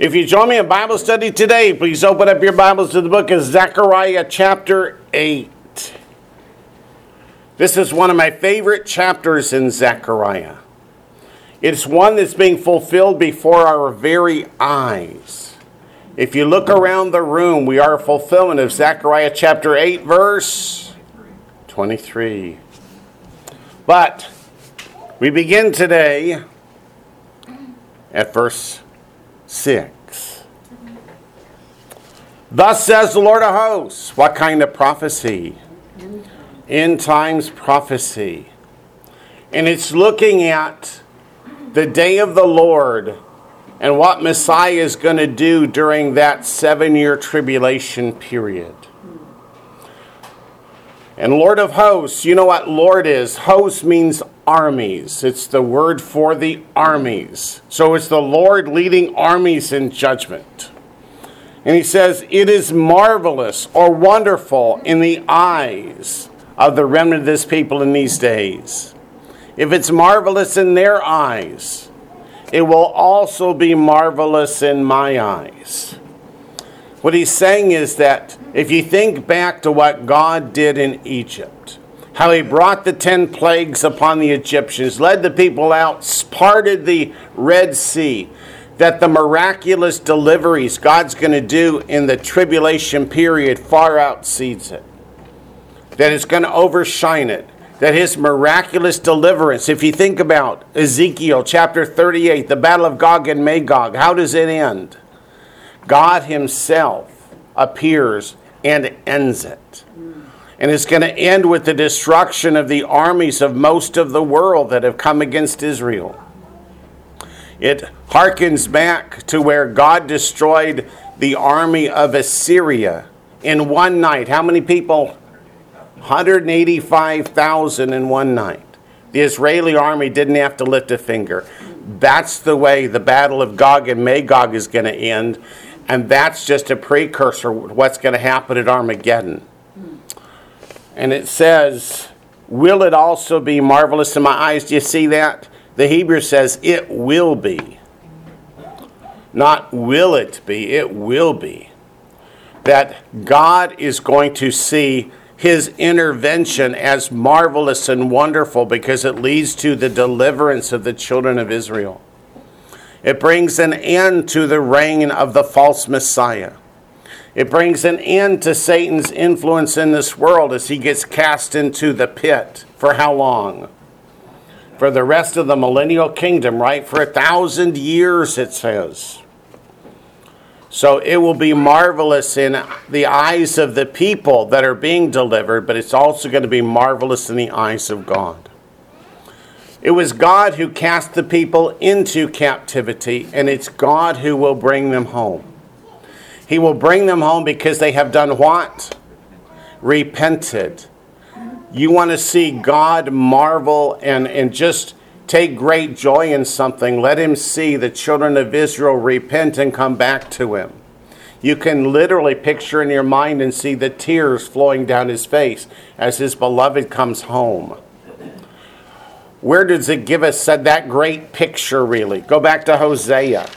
If you join me in Bible study today, please open up your Bibles to the book of Zechariah, chapter 8. This is one of my favorite chapters in Zechariah. It's one that's being fulfilled before our very eyes. If you look around the room, we are a fulfillment of Zechariah chapter 8, verse 23. But we begin today at verse 6. Thus says the Lord of hosts. What kind of prophecy? End times prophecy. And it's looking at the day of the Lord and what Messiah is going to do during that seven year tribulation period. And Lord of hosts, you know what Lord is? Host means armies. It's the word for the armies. So it's the Lord leading armies in judgment. And he says, It is marvelous or wonderful in the eyes of the remnant of this people in these days. If it's marvelous in their eyes, it will also be marvelous in my eyes. What he's saying is that if you think back to what God did in Egypt, how he brought the ten plagues upon the Egyptians, led the people out, parted the Red Sea, that the miraculous deliveries God's going to do in the tribulation period far outseeds it, that it's going to overshine it, that his miraculous deliverance, if you think about Ezekiel chapter 38, the battle of Gog and Magog, how does it end? God Himself appears and ends it. And it's going to end with the destruction of the armies of most of the world that have come against Israel. It harkens back to where God destroyed the army of Assyria in one night. How many people? 185,000 in one night. The Israeli army didn't have to lift a finger. That's the way the battle of Gog and Magog is going to end. And that's just a precursor of what's going to happen at Armageddon. And it says, Will it also be marvelous in my eyes? Do you see that? The Hebrew says, It will be. Not will it be, it will be. That God is going to see his intervention as marvelous and wonderful because it leads to the deliverance of the children of Israel. It brings an end to the reign of the false Messiah. It brings an end to Satan's influence in this world as he gets cast into the pit. For how long? For the rest of the millennial kingdom, right? For a thousand years, it says. So it will be marvelous in the eyes of the people that are being delivered, but it's also going to be marvelous in the eyes of God. It was God who cast the people into captivity, and it's God who will bring them home. He will bring them home because they have done what? Repented. You want to see God marvel and, and just take great joy in something. Let him see the children of Israel repent and come back to him. You can literally picture in your mind and see the tears flowing down his face as his beloved comes home. Where does it give us that great picture, really? Go back to Hosea.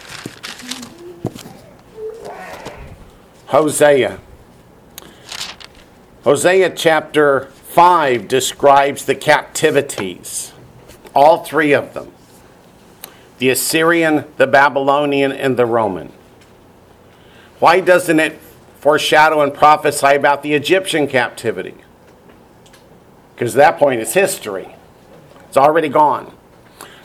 Hosea. Hosea chapter 5 describes the captivities, all three of them the Assyrian, the Babylonian, and the Roman. Why doesn't it foreshadow and prophesy about the Egyptian captivity? Because that point is history. It's already gone.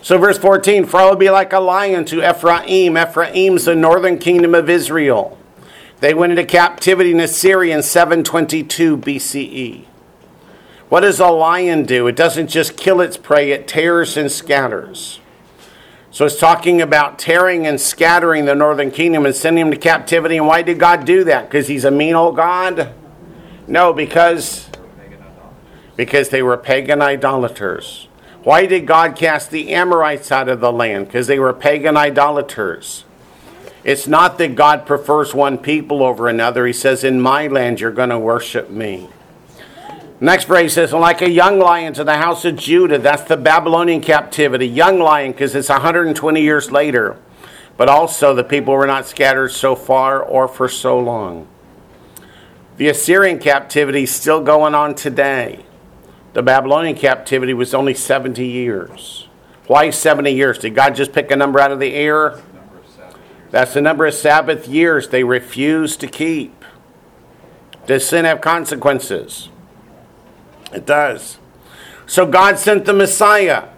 So, verse 14 For I will be like a lion to Ephraim. Ephraim's the northern kingdom of Israel. They went into captivity in Assyria in 722 BCE. What does a lion do? It doesn't just kill its prey, it tears and scatters. So it's talking about tearing and scattering the northern kingdom and sending them to captivity. And why did God do that? Because he's a mean old God? No, because because they were pagan idolaters. Why did God cast the Amorites out of the land? Because they were pagan idolaters. It's not that God prefers one people over another. He says, In my land, you're going to worship me. Next phrase says, like a young lion to the house of Judah. That's the Babylonian captivity. Young lion, because it's 120 years later. but also the people were not scattered so far or for so long. The Assyrian captivity is still going on today. The Babylonian captivity was only 70 years. Why 70 years? Did God just pick a number out of the air? That's the number of Sabbath years they refuse to keep. Does sin have consequences? It does. So God sent the Messiah,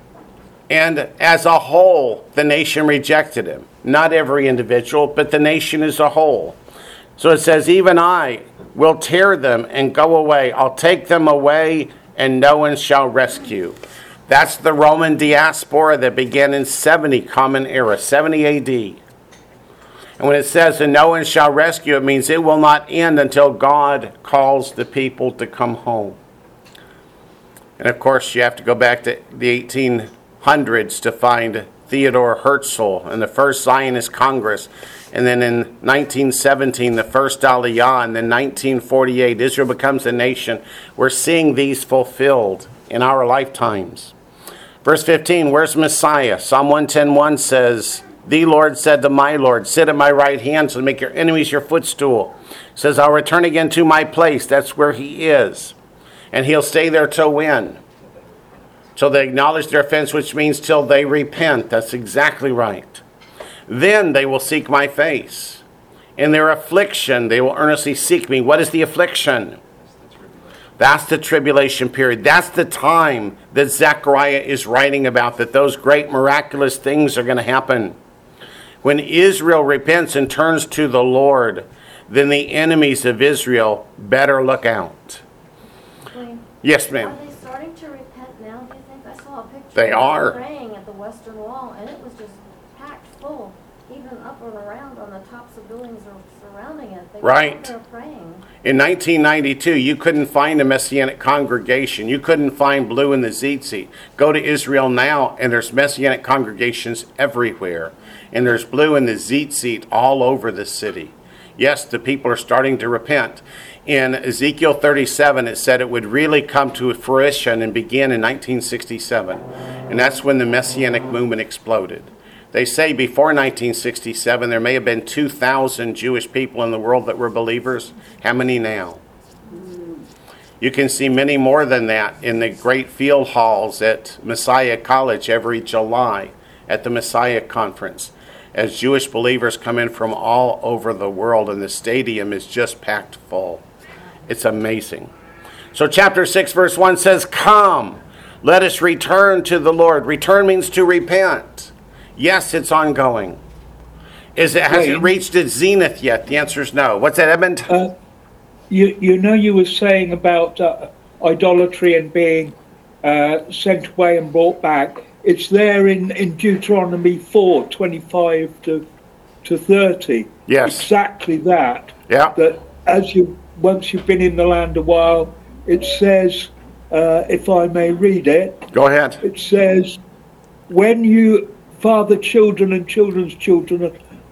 and as a whole, the nation rejected him. Not every individual, but the nation as a whole. So it says, Even I will tear them and go away. I'll take them away, and no one shall rescue. That's the Roman diaspora that began in 70 Common Era, 70 AD. And when it says, and no one shall rescue, it means it will not end until God calls the people to come home. And of course, you have to go back to the 1800s to find Theodore Herzl and the first Zionist Congress. And then in 1917, the first Aliyah. And then 1948, Israel becomes a nation. We're seeing these fulfilled in our lifetimes. Verse 15, where's Messiah? Psalm 110.1 says, the Lord said to my Lord, Sit at my right hand, so make your enemies your footstool. says, I'll return again to my place. That's where he is. And he'll stay there till when? Till they acknowledge their offense, which means till they repent. That's exactly right. Then they will seek my face. In their affliction, they will earnestly seek me. What is the affliction? That's the tribulation period. That's the time that Zechariah is writing about, that those great miraculous things are going to happen. When Israel repents and turns to the Lord, then the enemies of Israel better look out. yes, ma'am. Are they starting to repent now? Do you think I saw a picture? They are praying at the Western Wall, and it was just packed full, even up and around on the tops of buildings surrounding it. They right. Praying. In 1992, you couldn't find a Messianic congregation. You couldn't find blue in the tzitzit. Go to Israel now, and there's Messianic congregations everywhere and there's blue in the tzitzit all over the city. Yes, the people are starting to repent. In Ezekiel 37, it said it would really come to fruition and begin in 1967. And that's when the Messianic movement exploded. They say before 1967 there may have been 2,000 Jewish people in the world that were believers. How many now? You can see many more than that in the great field halls at Messiah College every July at the Messiah Conference as Jewish believers come in from all over the world, and the stadium is just packed full. It's amazing. So, chapter 6, verse 1 says, Come, let us return to the Lord. Return means to repent. Yes, it's ongoing. Is it, has Wait. it reached its zenith yet? The answer is no. What's that, Edmund? Uh, you, you know, you were saying about uh, idolatry and being uh, sent away and brought back. It's there in, in Deuteronomy 4 25 to, to 30. Yes. Exactly that. Yeah. That as you once you've been in the land a while, it says, uh, if I may read it. Go ahead. It says, when you father children and children's children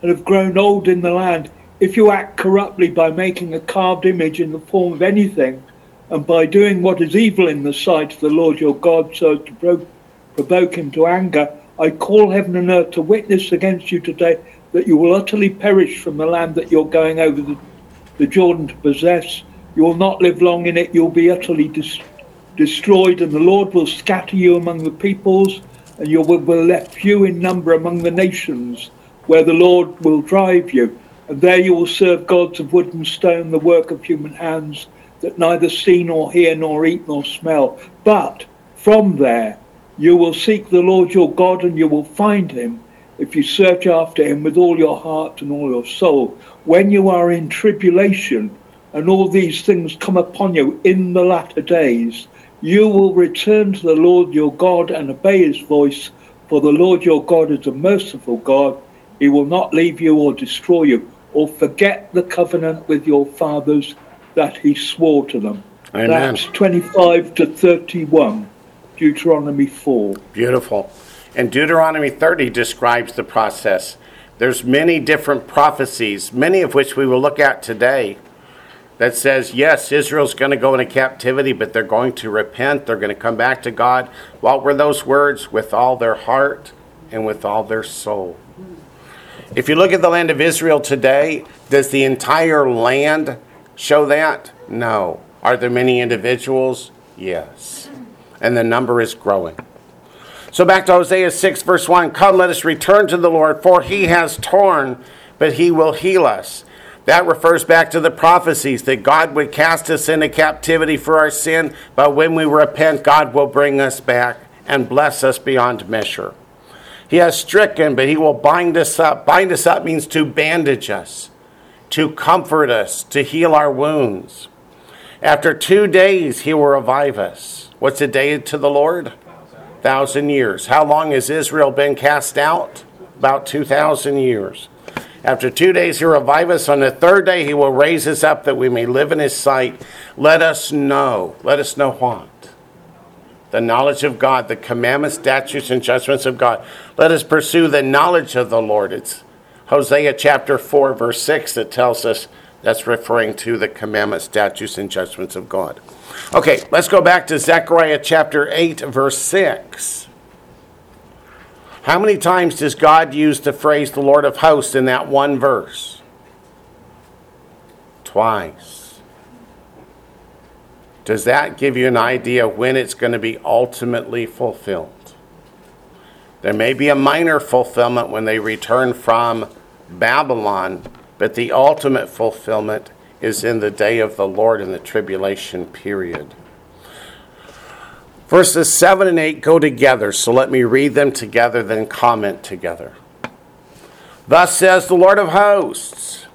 and have grown old in the land, if you act corruptly by making a carved image in the form of anything, and by doing what is evil in the sight of the Lord your God, so as to provoke him to anger, I call heaven and earth to witness against you today that you will utterly perish from the land that you're going over the, the Jordan to possess. You will not live long in it, you'll be utterly dis- destroyed, and the Lord will scatter you among the peoples, and you will be left few in number among the nations, where the Lord will drive you. And there you will serve gods of wood and stone, the work of human hands, that neither see nor hear nor eat nor smell. But from there you will seek the Lord your God and you will find him if you search after him with all your heart and all your soul. When you are in tribulation and all these things come upon you in the latter days, you will return to the Lord your God and obey his voice, for the Lord your God is a merciful God. He will not leave you or destroy you or forget the covenant with your fathers that he swore to them. Amen. That's 25 to 31. Deuteronomy 4. Beautiful. And Deuteronomy 30 describes the process. There's many different prophecies, many of which we will look at today, that says, yes, Israel's going to go into captivity, but they're going to repent. They're going to come back to God. What were those words? With all their heart and with all their soul. If you look at the land of Israel today, does the entire land show that? No. Are there many individuals? Yes. And the number is growing. So back to Hosea 6, verse 1 Come, let us return to the Lord, for he has torn, but he will heal us. That refers back to the prophecies that God would cast us into captivity for our sin, but when we repent, God will bring us back and bless us beyond measure. He has stricken, but he will bind us up. Bind us up means to bandage us, to comfort us, to heal our wounds. After two days, he will revive us. What's a day to the Lord? Thousand years. How long has Israel been cast out? About 2,000 years. After two days, he will revive us. On the third day, he will raise us up that we may live in his sight. Let us know. Let us know what? the knowledge of God, the commandments, statutes, and judgments of God. Let us pursue the knowledge of the Lord. It's Hosea chapter 4, verse 6 that tells us that's referring to the commandments, statutes, and judgments of God. Okay, let's go back to Zechariah chapter 8, verse 6. How many times does God use the phrase the Lord of hosts in that one verse? Twice. Does that give you an idea when it's going to be ultimately fulfilled? There may be a minor fulfillment when they return from Babylon, but the ultimate fulfillment is in the day of the Lord in the tribulation period. Verses 7 and 8 go together, so let me read them together, then comment together. Thus says the Lord of hosts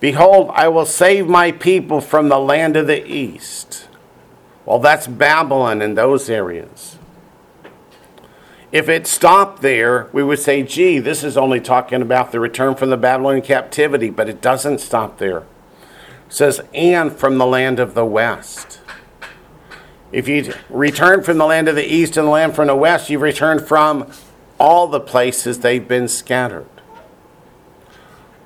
Behold, I will save my people from the land of the east well, that's Babylon in those areas. If it stopped there, we would say, gee, this is only talking about the return from the Babylonian captivity, but it doesn't stop there. It says, and from the land of the west. If you return from the land of the east and the land from the west, you've returned from all the places they've been scattered.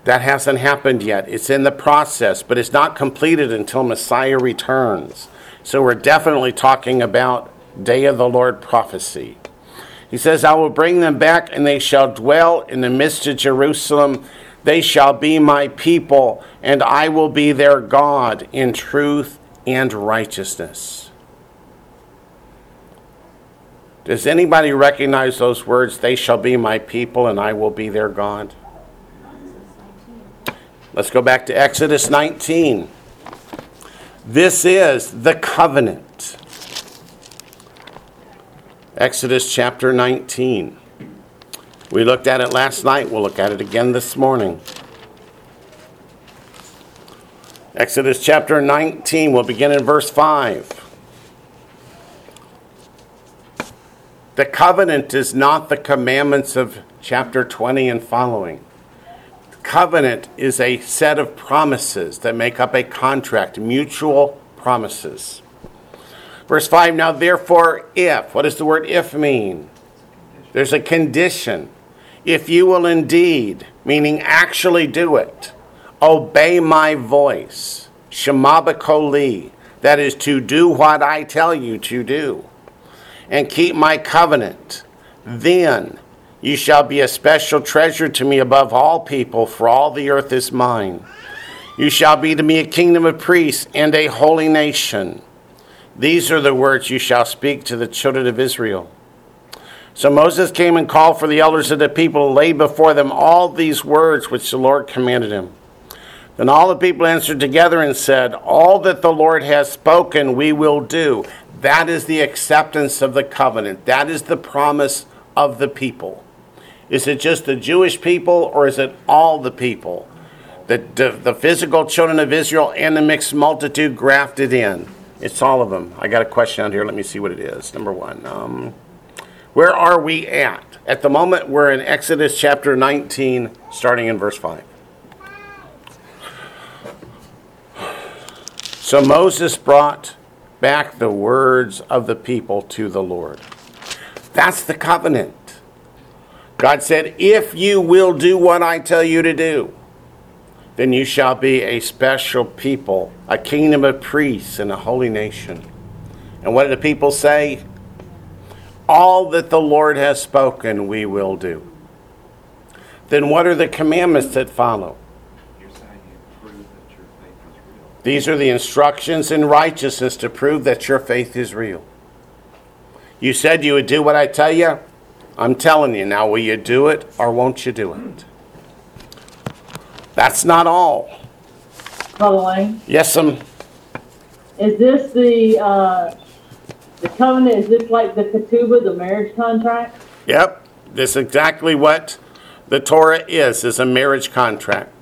That hasn't happened yet. It's in the process, but it's not completed until Messiah returns. So we're definitely talking about day of the Lord prophecy. He says, I will bring them back, and they shall dwell in the midst of Jerusalem. They shall be my people, and I will be their God in truth and righteousness. Does anybody recognize those words? They shall be my people, and I will be their God. Let's go back to Exodus 19. This is the covenant. Exodus chapter 19. We looked at it last night. We'll look at it again this morning. Exodus chapter 19. We'll begin in verse 5. The covenant is not the commandments of chapter 20 and following covenant is a set of promises that make up a contract, mutual promises. Verse 5 Now, therefore, if, what does the word if mean? There's a condition. If you will indeed, meaning actually do it, obey my voice, Shema Koli, that is to do what I tell you to do, and keep my covenant, then you shall be a special treasure to me above all people, for all the earth is mine. You shall be to me a kingdom of priests and a holy nation. These are the words you shall speak to the children of Israel. So Moses came and called for the elders of the people, and laid before them all these words which the Lord commanded him. Then all the people answered together and said, All that the Lord has spoken, we will do. That is the acceptance of the covenant. That is the promise of the people. Is it just the Jewish people or is it all the people? The, the, the, physical children of Israel and the mixed multitude grafted in. It's all of them. I got a question out here. Let me see what it is. Number one. Um, where are we at? At the moment, we're in Exodus chapter 19, starting in verse 5. So Moses brought back the words of the people to the Lord. That's the covenant. God said, If you will do what I tell you to do, then you shall be a special people, a kingdom of priests, and a holy nation. And what did the people say? All that the Lord has spoken, we will do. then what are the commandments that follow? You're saying you prove that your faith is real. These are the instructions in righteousness to prove that your faith is real. You said you would do what I tell you. I'm telling you now, will you do it or won't you do it? That's not all. Lane, Yes, um, is this the, uh, the covenant, is this like the ketubah, the marriage contract? yep. This is exactly what the Torah is, is a marriage contract.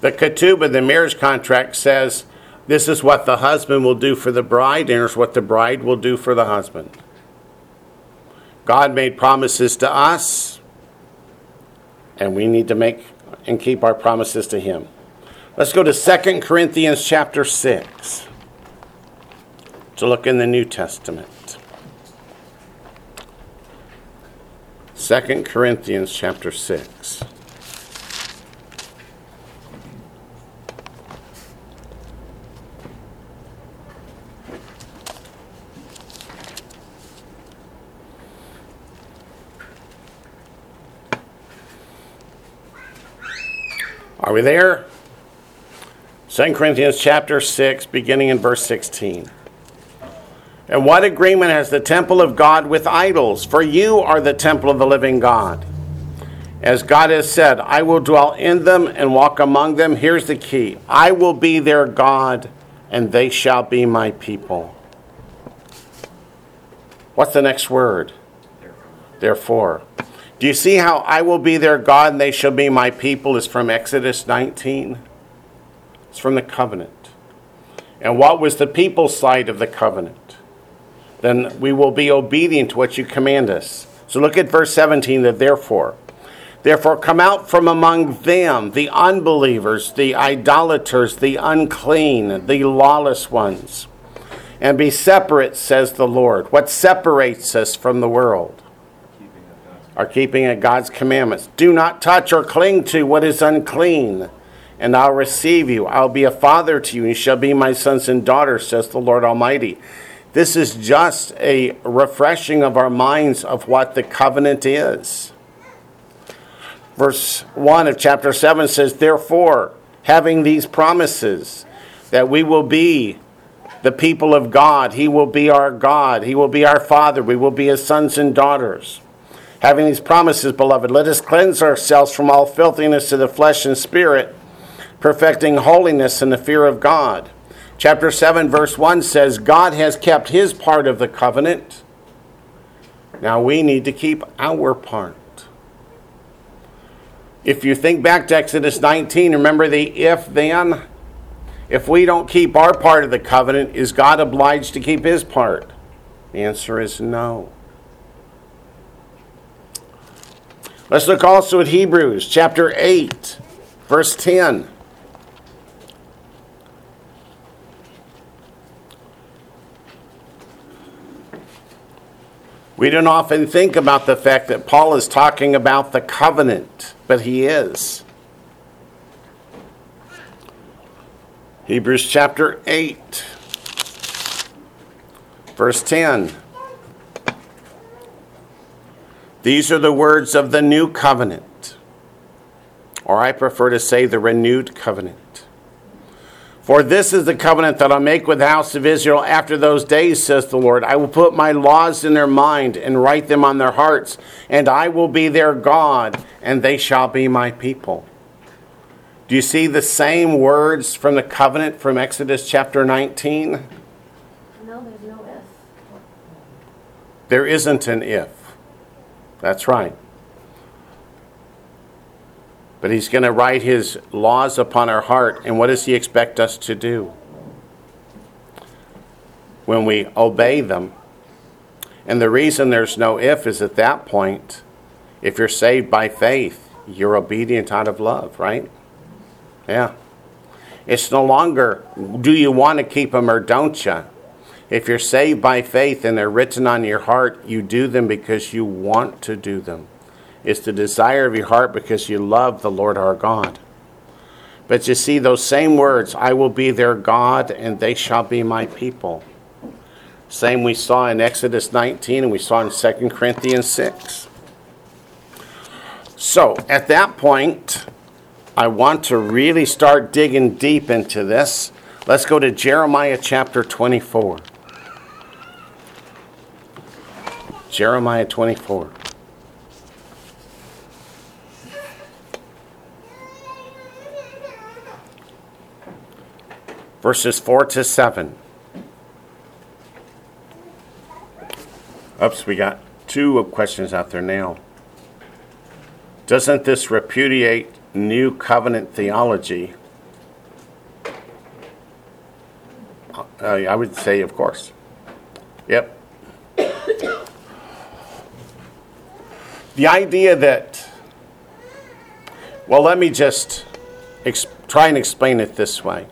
The ketubah, the marriage contract says this is what the husband will do for the bride, and here's what the bride will do for the husband. God made promises to us, and we need to make and keep our promises to Him. Let's go to 2 Corinthians chapter 6 to look in the New Testament. 2 Corinthians chapter 6. Are we there? 2 Corinthians chapter 6, beginning in verse 16. And what agreement has the temple of God with idols? For you are the temple of the living God. As God has said, I will dwell in them and walk among them. Here's the key I will be their God, and they shall be my people. What's the next word? Therefore. Do you see how I will be their God and they shall be my people is from Exodus 19? It's from the covenant. And what was the people's side of the covenant? Then we will be obedient to what you command us. So look at verse 17, the therefore. Therefore, come out from among them, the unbelievers, the idolaters, the unclean, the lawless ones, and be separate, says the Lord. What separates us from the world? Are keeping of God's commandments. Do not touch or cling to what is unclean, and I'll receive you. I'll be a father to you, and you shall be my sons and daughters, says the Lord Almighty. This is just a refreshing of our minds of what the covenant is. Verse 1 of chapter 7 says, Therefore, having these promises, that we will be the people of God, He will be our God, He will be our Father, we will be His sons and daughters. Having these promises, beloved, let us cleanse ourselves from all filthiness of the flesh and spirit, perfecting holiness in the fear of God. Chapter 7, verse 1 says, God has kept his part of the covenant. Now we need to keep our part. If you think back to Exodus 19, remember the if then? If we don't keep our part of the covenant, is God obliged to keep his part? The answer is no. Let's look also at Hebrews chapter 8, verse 10. We don't often think about the fact that Paul is talking about the covenant, but he is. Hebrews chapter 8, verse 10. These are the words of the new covenant, or I prefer to say the renewed covenant. For this is the covenant that I'll make with the house of Israel after those days, says the Lord. I will put my laws in their mind and write them on their hearts, and I will be their God, and they shall be my people. Do you see the same words from the covenant from Exodus chapter 19? No, there's no if. There isn't an if. That's right. But he's going to write his laws upon our heart. And what does he expect us to do? When we obey them. And the reason there's no if is at that point, if you're saved by faith, you're obedient out of love, right? Yeah. It's no longer, do you want to keep them or don't you? If you're saved by faith and they're written on your heart, you do them because you want to do them. It's the desire of your heart because you love the Lord our God. But you see, those same words, I will be their God and they shall be my people. Same we saw in Exodus 19 and we saw in 2 Corinthians 6. So at that point, I want to really start digging deep into this. Let's go to Jeremiah chapter 24. Jeremiah 24. Verses 4 to 7. Oops, we got two questions out there now. Doesn't this repudiate new covenant theology? Uh, I would say, of course. Yep. The idea that, well, let me just ex- try and explain it this way.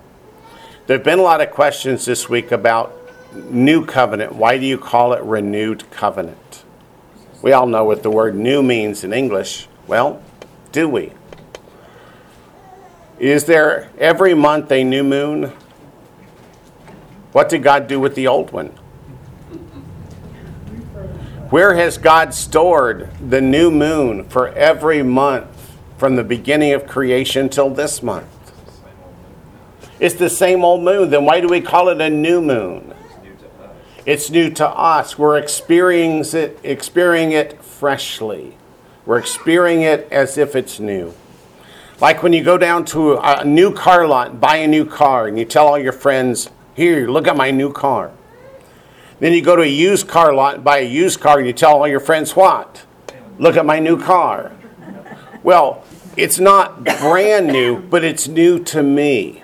There have been a lot of questions this week about new covenant. Why do you call it renewed covenant? We all know what the word new means in English. Well, do we? Is there every month a new moon? What did God do with the old one? Where has God stored the new moon for every month from the beginning of creation till this month? It's the same old moon. Then why do we call it a new moon? It's new to us. We're experiencing it, experiencing it freshly. We're experiencing it as if it's new. Like when you go down to a new car lot buy a new car and you tell all your friends, Here, look at my new car. Then you go to a used car lot buy a used car and you tell all your friends, What? Look at my new car. Well, it's not brand new, but it's new to me.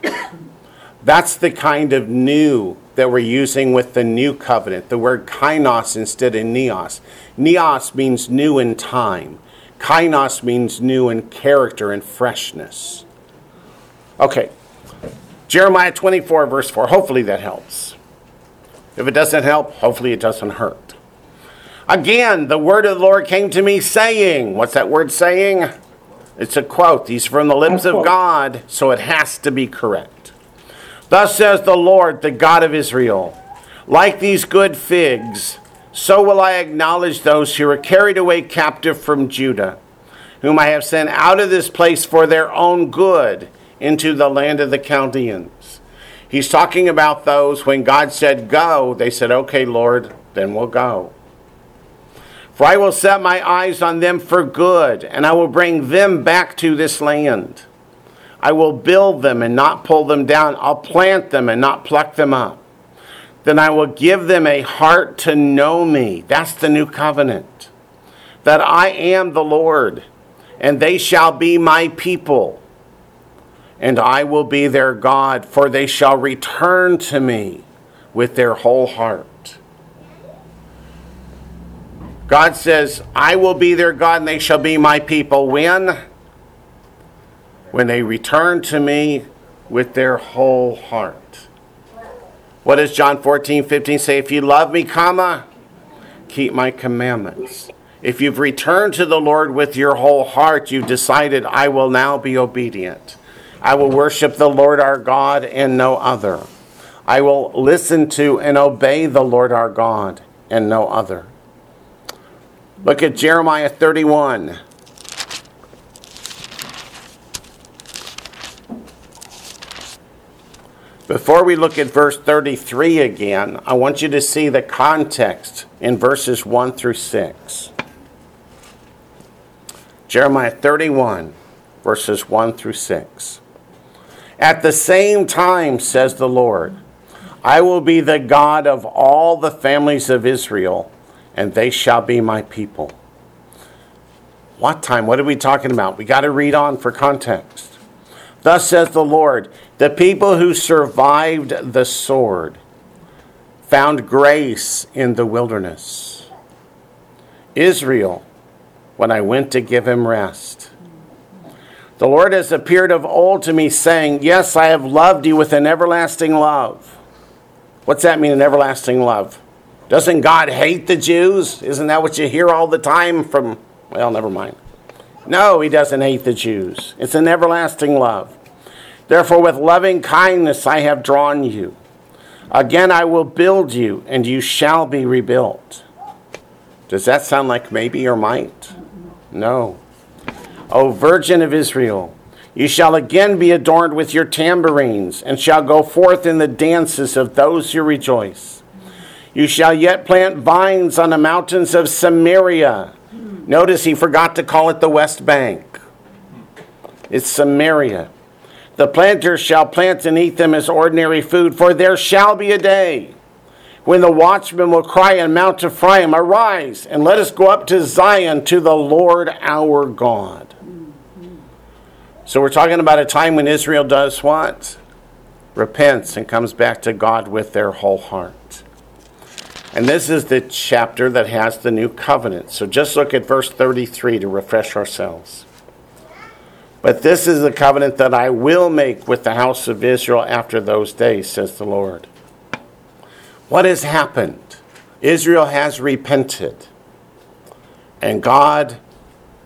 That's the kind of new that we're using with the new covenant, the word kainos instead of neos. Neos means new in time, kainos means new in character and freshness. Okay, Jeremiah 24, verse 4. Hopefully that helps. If it doesn't help, hopefully it doesn't hurt. Again, the word of the Lord came to me saying, What's that word saying? It's a quote. These from the lips of God, so it has to be correct. Thus says the Lord, the God of Israel Like these good figs, so will I acknowledge those who are carried away captive from Judah, whom I have sent out of this place for their own good into the land of the Chaldeans. He's talking about those when God said, Go, they said, Okay, Lord, then we'll go. For I will set my eyes on them for good, and I will bring them back to this land. I will build them and not pull them down. I'll plant them and not pluck them up. Then I will give them a heart to know me. That's the new covenant. That I am the Lord, and they shall be my people. And I will be their God, for they shall return to me with their whole heart. God says, I will be their God, and they shall be my people. When? when they return to me with their whole heart. What does John 14, 15 say? If you love me, comma, keep my commandments. If you've returned to the Lord with your whole heart, you've decided, I will now be obedient. I will worship the Lord our God and no other. I will listen to and obey the Lord our God and no other. Look at Jeremiah 31. Before we look at verse 33 again, I want you to see the context in verses 1 through 6. Jeremiah 31, verses 1 through 6. At the same time, says the Lord, I will be the God of all the families of Israel, and they shall be my people. What time? What are we talking about? We got to read on for context. Thus says the Lord the people who survived the sword found grace in the wilderness. Israel, when I went to give him rest. The Lord has appeared of old to me, saying, Yes, I have loved you with an everlasting love. What's that mean, an everlasting love? Doesn't God hate the Jews? Isn't that what you hear all the time from, well, never mind. No, he doesn't hate the Jews. It's an everlasting love. Therefore, with loving kindness I have drawn you. Again, I will build you, and you shall be rebuilt. Does that sound like maybe or might? No. O Virgin of Israel. You shall again be adorned with your tambourines, and shall go forth in the dances of those who rejoice. You shall yet plant vines on the mountains of Samaria. Notice he forgot to call it the West Bank. It's Samaria. The planters shall plant and eat them as ordinary food, for there shall be a day when the watchman will cry on Mount Ephraim, Arise, and let us go up to Zion to the Lord our God. So we're talking about a time when Israel does what? Repents and comes back to God with their whole heart. And this is the chapter that has the new covenant. So just look at verse 33 to refresh ourselves. But this is the covenant that I will make with the house of Israel after those days, says the Lord. What has happened? Israel has repented, and God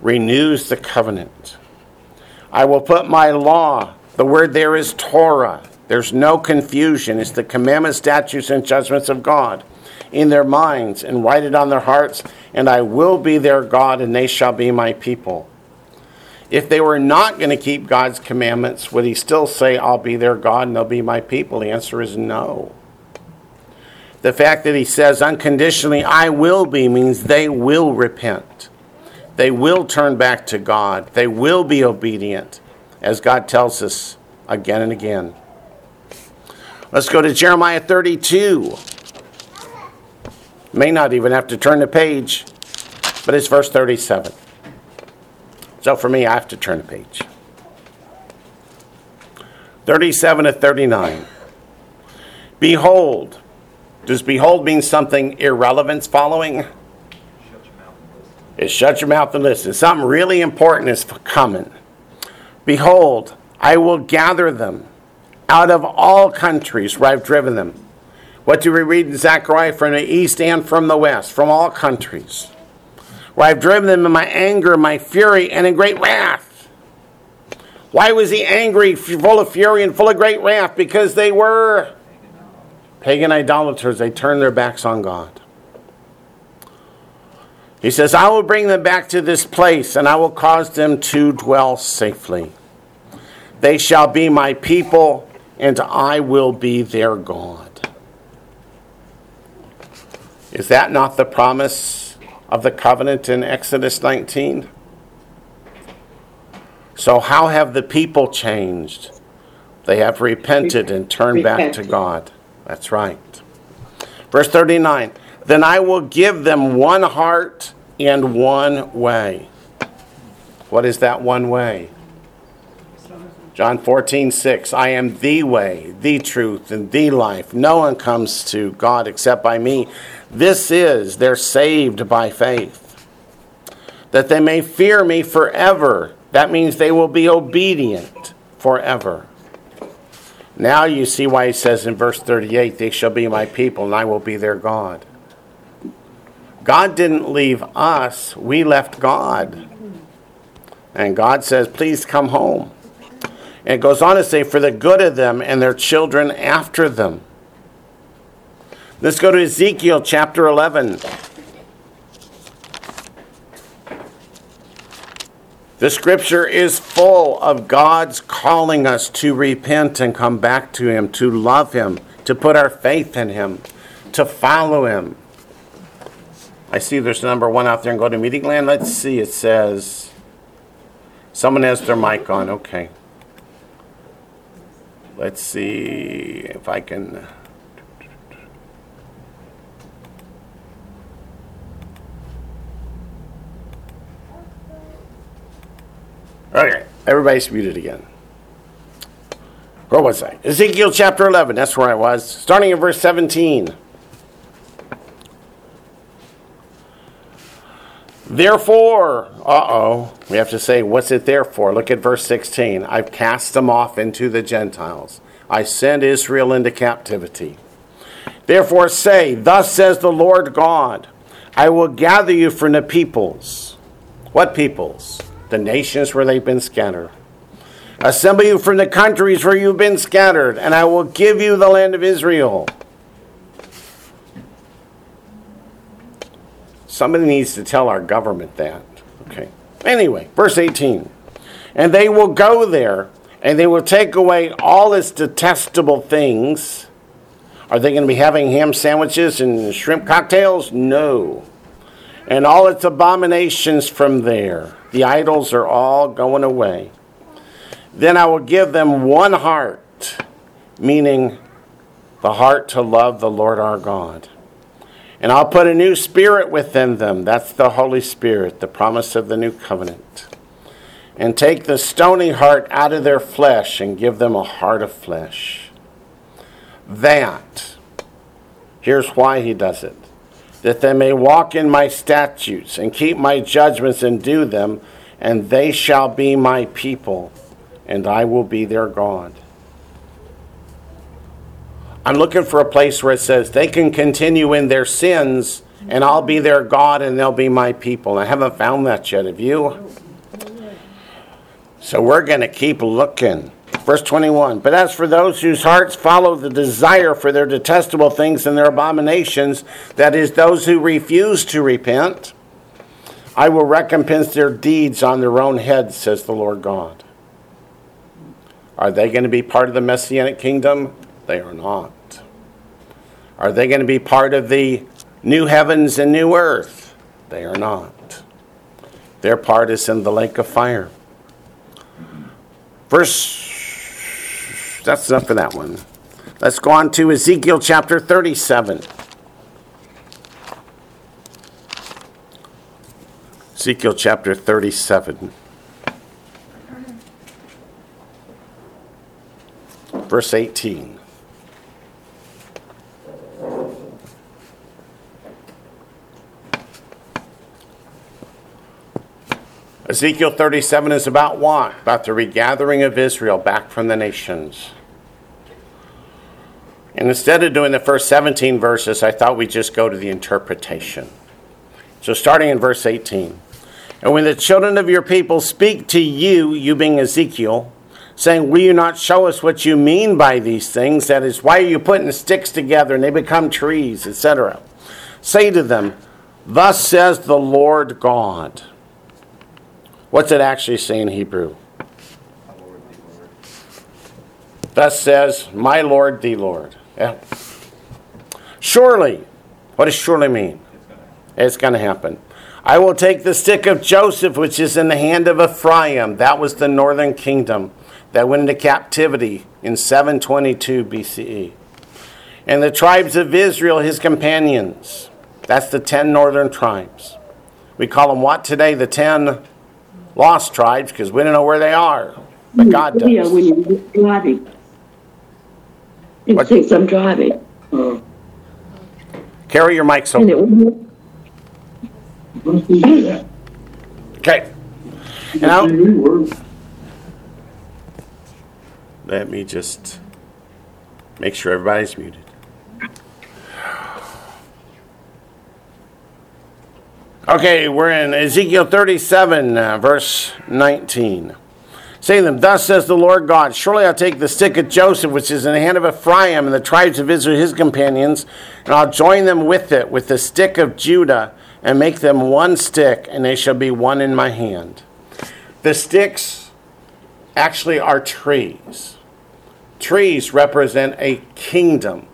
renews the covenant. I will put my law, the word there is Torah. There's no confusion. It's the commandments, statutes, and judgments of God in their minds and write it on their hearts, and I will be their God, and they shall be my people. If they were not going to keep God's commandments, would he still say, I'll be their God and they'll be my people? The answer is no. The fact that he says unconditionally, I will be, means they will repent. They will turn back to God. They will be obedient, as God tells us again and again. Let's go to Jeremiah 32. May not even have to turn the page, but it's verse 37. So for me, I have to turn the page. 37 to 39. Behold, does behold mean something irrelevant following? It shut your mouth and listen. Something really important is coming. Behold, I will gather them out of all countries where I've driven them. What do we read in Zechariah? From the east and from the west, from all countries. Where I've driven them in my anger, my fury, and in great wrath. Why was he angry, full of fury, and full of great wrath? Because they were pagan idolaters. They turned their backs on God. He says, I will bring them back to this place, and I will cause them to dwell safely. They shall be my people, and I will be their God. Is that not the promise of the covenant in Exodus 19? So, how have the people changed? They have repented and turned back to God. That's right. Verse 39 Then I will give them one heart and one way. What is that one way? John 14, 6. I am the way, the truth, and the life. No one comes to God except by me. This is, they're saved by faith. That they may fear me forever. That means they will be obedient forever. Now you see why he says in verse 38, They shall be my people, and I will be their God. God didn't leave us, we left God. And God says, Please come home. And it goes on to say, For the good of them and their children after them. Let's go to Ezekiel chapter 11. The scripture is full of God's calling us to repent and come back to Him, to love Him, to put our faith in Him, to follow Him. I see there's number one out there and GoToMeeting land. Let's see, it says, someone has their mic on. Okay. Let's see if I can. Okay, everybody's muted again. Where was I? Ezekiel chapter 11, that's where I was. Starting in verse 17. Therefore, uh oh, we have to say, what's it there for? Look at verse 16. I've cast them off into the Gentiles. I send Israel into captivity. Therefore, say, Thus says the Lord God, I will gather you from the peoples. What peoples? The nations where they've been scattered. Assemble you from the countries where you've been scattered, and I will give you the land of Israel. Somebody needs to tell our government that. Okay. Anyway, verse 18. And they will go there and they will take away all its detestable things. Are they going to be having ham sandwiches and shrimp cocktails? No. And all its abominations from there. The idols are all going away. Then I will give them one heart, meaning the heart to love the Lord our God. And I'll put a new spirit within them. That's the Holy Spirit, the promise of the new covenant. And take the stony heart out of their flesh and give them a heart of flesh. That, here's why he does it that they may walk in my statutes and keep my judgments and do them, and they shall be my people, and I will be their God. I'm looking for a place where it says they can continue in their sins and I'll be their God and they'll be my people. I haven't found that yet. Have you? So we're going to keep looking. Verse 21 But as for those whose hearts follow the desire for their detestable things and their abominations, that is, those who refuse to repent, I will recompense their deeds on their own heads, says the Lord God. Are they going to be part of the Messianic kingdom? They are not. Are they going to be part of the new heavens and new earth? They are not. Their part is in the lake of fire. Verse, that's enough for that one. Let's go on to Ezekiel chapter 37. Ezekiel chapter 37. Verse 18. Ezekiel 37 is about what? About the regathering of Israel back from the nations. And instead of doing the first 17 verses, I thought we'd just go to the interpretation. So, starting in verse 18. And when the children of your people speak to you, you being Ezekiel, saying, Will you not show us what you mean by these things? That is, why are you putting sticks together and they become trees, etc.? Say to them, Thus says the Lord God. What's it actually say in Hebrew? Thus says, My Lord, the Lord. Yeah. Surely, what does surely mean? It's going to happen. I will take the stick of Joseph, which is in the hand of Ephraim. That was the northern kingdom that went into captivity in 722 BCE. And the tribes of Israel, his companions. That's the 10 northern tribes. We call them what today? The 10 lost tribes because we don't know where they are. But God does. Yeah, does. when you're driving. It What- says I'm driving. Uh, Carry your mics and it open. won't. Okay. Now, let me just make sure everybody's muted. Okay, we're in Ezekiel 37, uh, verse 19. Say to them, Thus says the Lord God, Surely I'll take the stick of Joseph, which is in the hand of Ephraim, and the tribes of Israel, his companions, and I'll join them with it, with the stick of Judah, and make them one stick, and they shall be one in my hand. The sticks actually are trees. Trees represent a kingdom,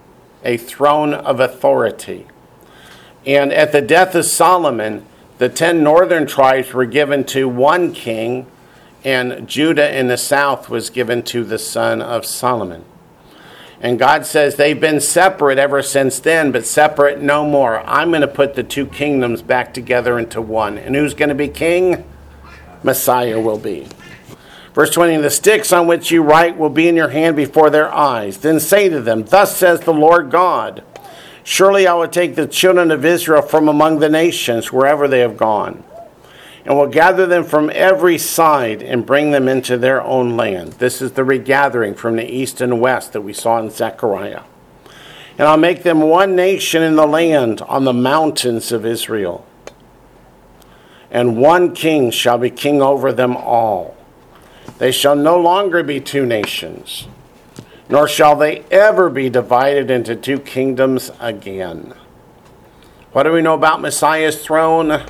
a throne of authority. And at the death of Solomon, the ten northern tribes were given to one king, and Judah in the south was given to the son of Solomon. And God says they've been separate ever since then, but separate no more. I'm going to put the two kingdoms back together into one. And who's going to be king? Messiah will be. Verse 20 The sticks on which you write will be in your hand before their eyes. Then say to them, Thus says the Lord God Surely I will take the children of Israel from among the nations, wherever they have gone, and will gather them from every side and bring them into their own land. This is the regathering from the east and west that we saw in Zechariah. And I'll make them one nation in the land on the mountains of Israel. And one king shall be king over them all. They shall no longer be two nations, nor shall they ever be divided into two kingdoms again. What do we know about Messiah's throne?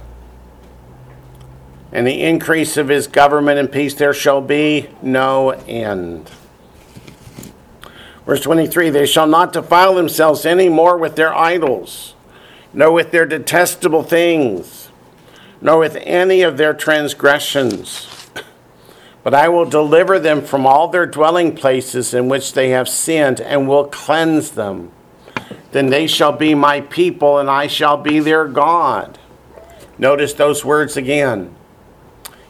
and the increase of his government and peace there shall be no end. Verse 23 They shall not defile themselves any more with their idols, nor with their detestable things, nor with any of their transgressions. But I will deliver them from all their dwelling places in which they have sinned, and will cleanse them. Then they shall be my people, and I shall be their God. Notice those words again.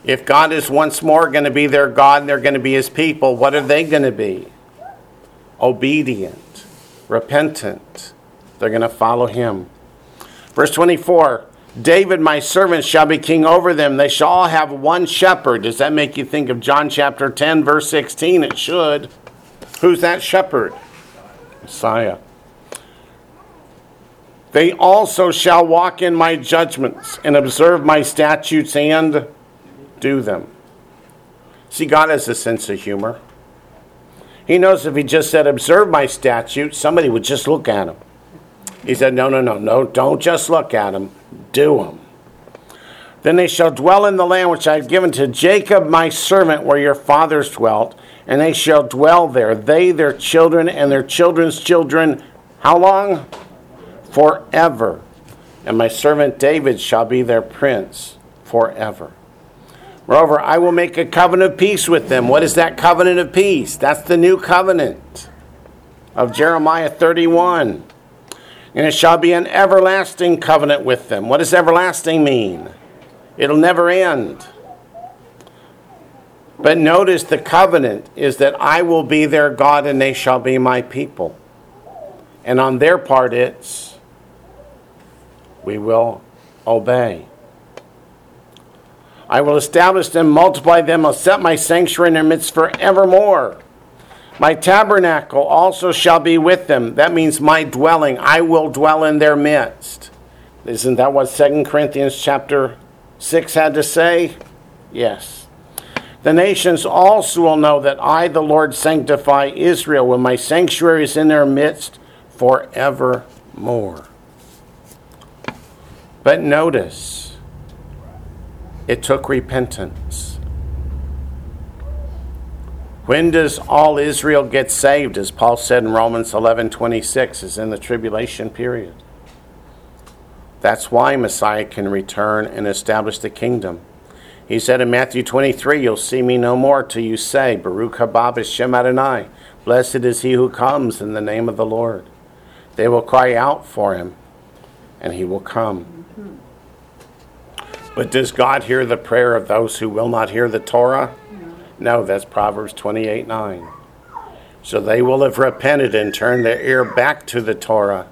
If God is once more going to be their God and they're going to be his people, what are they going to be? Obedient, repentant. They're going to follow him. Verse 24 David, my servant, shall be king over them. They shall all have one shepherd. Does that make you think of John chapter 10, verse 16? It should. Who's that shepherd? Messiah. They also shall walk in my judgments and observe my statutes and do them. See, God has a sense of humor. He knows if he just said, observe my statutes, somebody would just look at him. He said, no, no, no, no, don't just look at them, do them. Then they shall dwell in the land which I have given to Jacob my servant, where your fathers dwelt, and they shall dwell there, they, their children, and their children's children. How long? Forever. And my servant David shall be their prince forever. Moreover, I will make a covenant of peace with them. What is that covenant of peace? That's the new covenant of Jeremiah 31. And it shall be an everlasting covenant with them. What does everlasting mean? It'll never end. But notice the covenant is that I will be their God and they shall be my people. And on their part, it's we will obey. I will establish them, multiply them, I'll set my sanctuary in their midst forevermore. My tabernacle also shall be with them. That means my dwelling. I will dwell in their midst. Isn't that what 2 Corinthians chapter 6 had to say? Yes. The nations also will know that I, the Lord, sanctify Israel when my sanctuary is in their midst forevermore. But notice, it took repentance. When does all Israel get saved? As Paul said in Romans 11 26, is in the tribulation period. That's why Messiah can return and establish the kingdom. He said in Matthew 23, You'll see me no more till you say, Baruch haba b'shem Adonai. Blessed is he who comes in the name of the Lord. They will cry out for him, and he will come. Mm-hmm. But does God hear the prayer of those who will not hear the Torah? No, that's Proverbs 28 9. So they will have repented and turned their ear back to the Torah.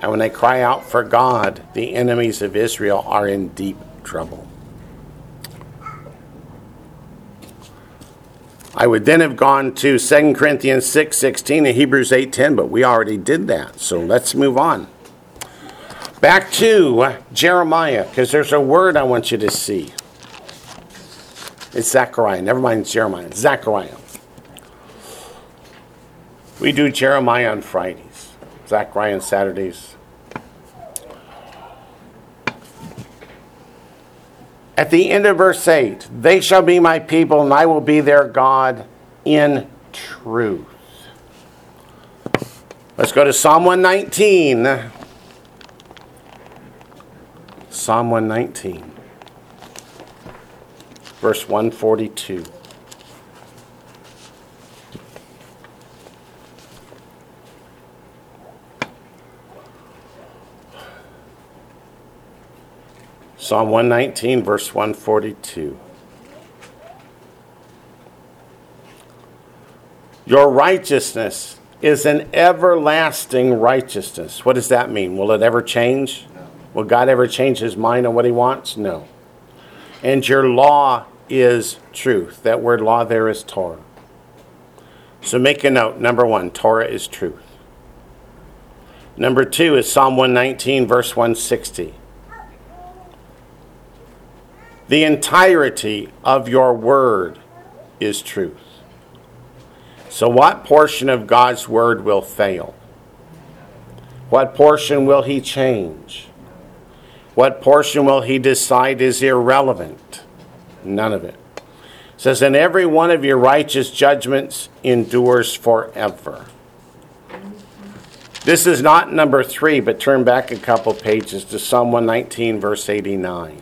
And when they cry out for God, the enemies of Israel are in deep trouble. I would then have gone to 2 Corinthians 6 16 and Hebrews 8 10, but we already did that. So let's move on. Back to Jeremiah, because there's a word I want you to see. It's Zechariah. Never mind Jeremiah. Zechariah. We do Jeremiah on Fridays, Zechariah on Saturdays. At the end of verse 8, they shall be my people, and I will be their God in truth. Let's go to Psalm 119. Psalm 119, verse 142. Psalm 119, verse 142. Your righteousness is an everlasting righteousness. What does that mean? Will it ever change? Will God ever change his mind on what he wants? No. And your law is truth. That word law there is Torah. So make a note. Number one, Torah is truth. Number two is Psalm 119, verse 160. The entirety of your word is truth. So, what portion of God's word will fail? What portion will he change? What portion will he decide is irrelevant? None of it. It says, and every one of your righteous judgments endures forever. This is not number three, but turn back a couple pages to Psalm 119, verse 89.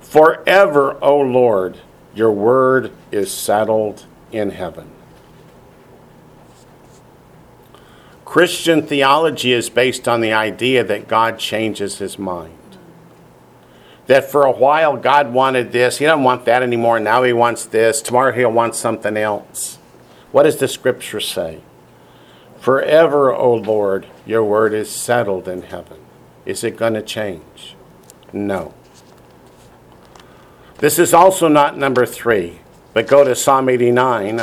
Forever, O Lord, your word is settled in heaven. Christian theology is based on the idea that God changes his mind. That for a while God wanted this, he doesn't want that anymore, now he wants this, tomorrow he'll want something else. What does the scripture say? Forever, O Lord, your word is settled in heaven. Is it going to change? No. This is also not number three, but go to Psalm 89,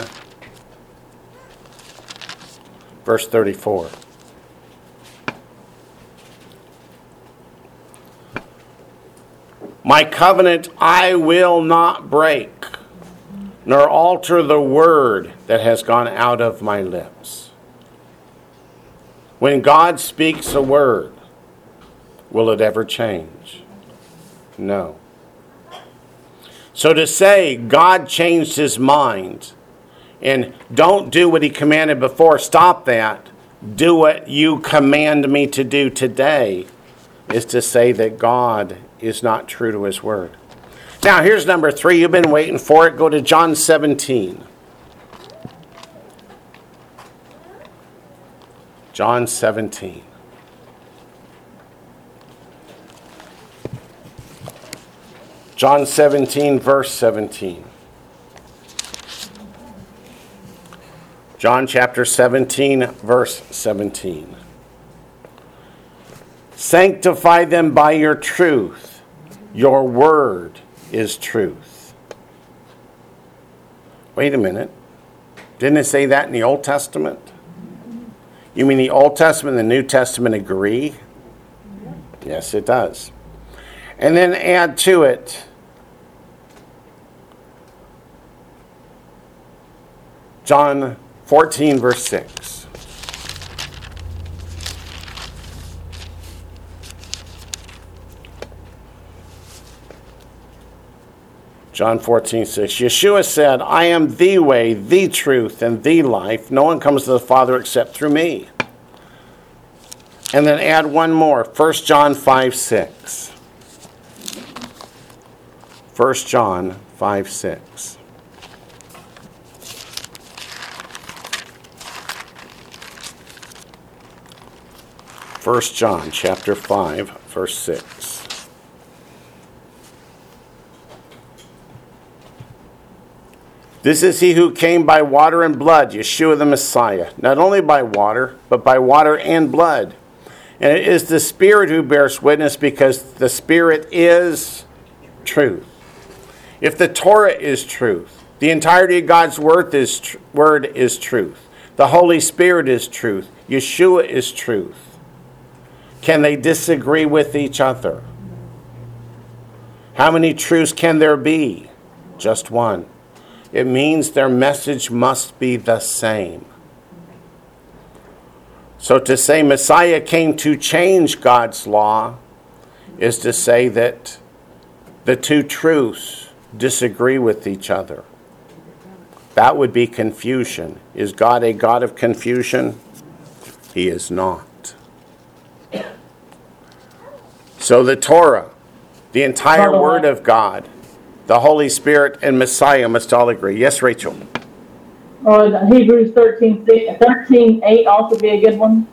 verse 34. My covenant I will not break, nor alter the word that has gone out of my lips. When God speaks a word, will it ever change? No. So to say God changed his mind and don't do what he commanded before, stop that, do what you command me to do today, is to say that God is not true to his word. Now, here's number three. You've been waiting for it. Go to John 17. John 17. John 17, verse 17. John chapter 17, verse 17. Sanctify them by your truth. Your word is truth. Wait a minute. Didn't it say that in the Old Testament? You mean the Old Testament and the New Testament agree? Yes, it does. And then add to it John 14, verse 6. John 14, 6. Yeshua said, I am the way, the truth, and the life. No one comes to the Father except through me. And then add one more 1 John 5, 6. 1 John 5, 6. First John chapter 5 verse 6 This is he who came by water and blood, Yeshua the Messiah, not only by water, but by water and blood. And it is the Spirit who bears witness because the Spirit is truth. If the Torah is truth, the entirety of God's word is, tr- word is truth. The Holy Spirit is truth. Yeshua is truth. Can they disagree with each other? How many truths can there be? Just one. It means their message must be the same. So to say Messiah came to change God's law is to say that the two truths disagree with each other. That would be confusion. Is God a God of confusion? He is not. So the Torah, the entire Word of God, the Holy Spirit, and Messiah must all agree. Yes, Rachel. Or Hebrews 13, 13, 8 also be a good one.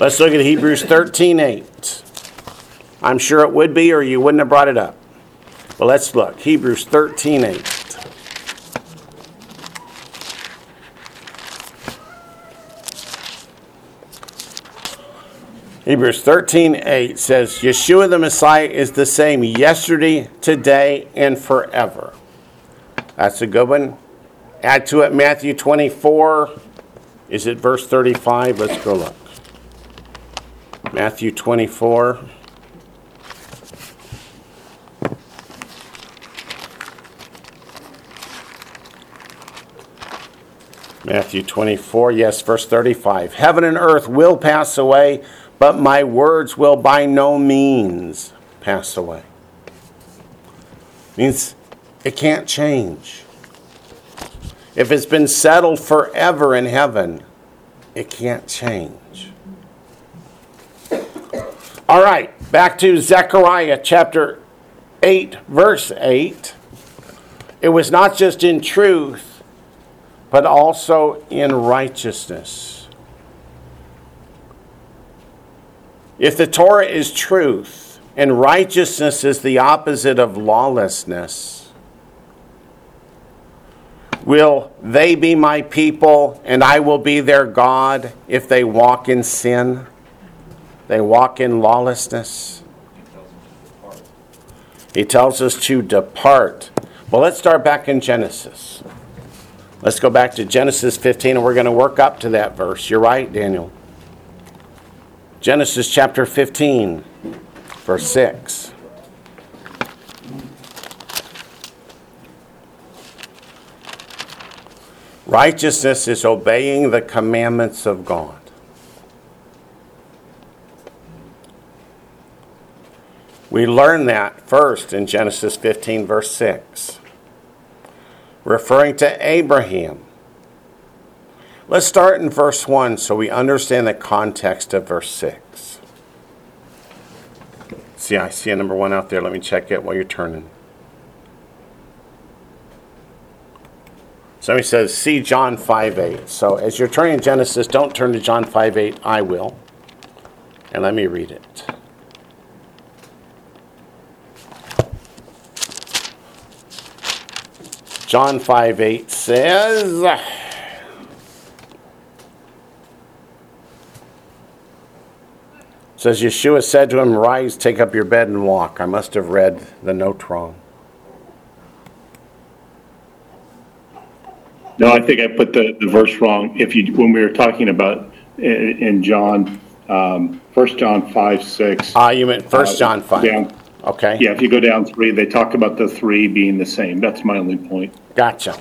Let's look at Hebrews 13 8. I'm sure it would be, or you wouldn't have brought it up. Well, let's look. Hebrews 13 8. Hebrews 13 8 says, Yeshua the Messiah is the same yesterday, today, and forever. That's a good one. Add to it Matthew 24. Is it verse 35? Let's go look. Matthew 24. Matthew 24, yes, verse 35. Heaven and earth will pass away, but my words will by no means pass away. Means it can't change. If it's been settled forever in heaven, it can't change. All right, back to Zechariah chapter 8, verse 8. It was not just in truth, but also in righteousness. If the Torah is truth and righteousness is the opposite of lawlessness, will they be my people and I will be their God if they walk in sin? They walk in lawlessness? He tells us to depart. Well, let's start back in Genesis. Let's go back to Genesis 15 and we're going to work up to that verse. You're right, Daniel. Genesis chapter 15, verse 6. Righteousness is obeying the commandments of God. We learn that first in Genesis 15, verse 6, referring to Abraham. Let's start in verse 1 so we understand the context of verse 6. See, I see a number one out there. Let me check it while you're turning. Somebody says, see John 5 8. So as you're turning Genesis, don't turn to John 5 8. I will. And let me read it. John 5 8 says, says Yeshua said to him, Rise, take up your bed and walk. I must have read the note wrong. No, I think I put the, the verse wrong. If you, when we were talking about in, in John, um, First John five, six. Ah, you meant First John 5. down- Okay. Yeah, if you go down three, they talk about the three being the same. That's my only point. Gotcha.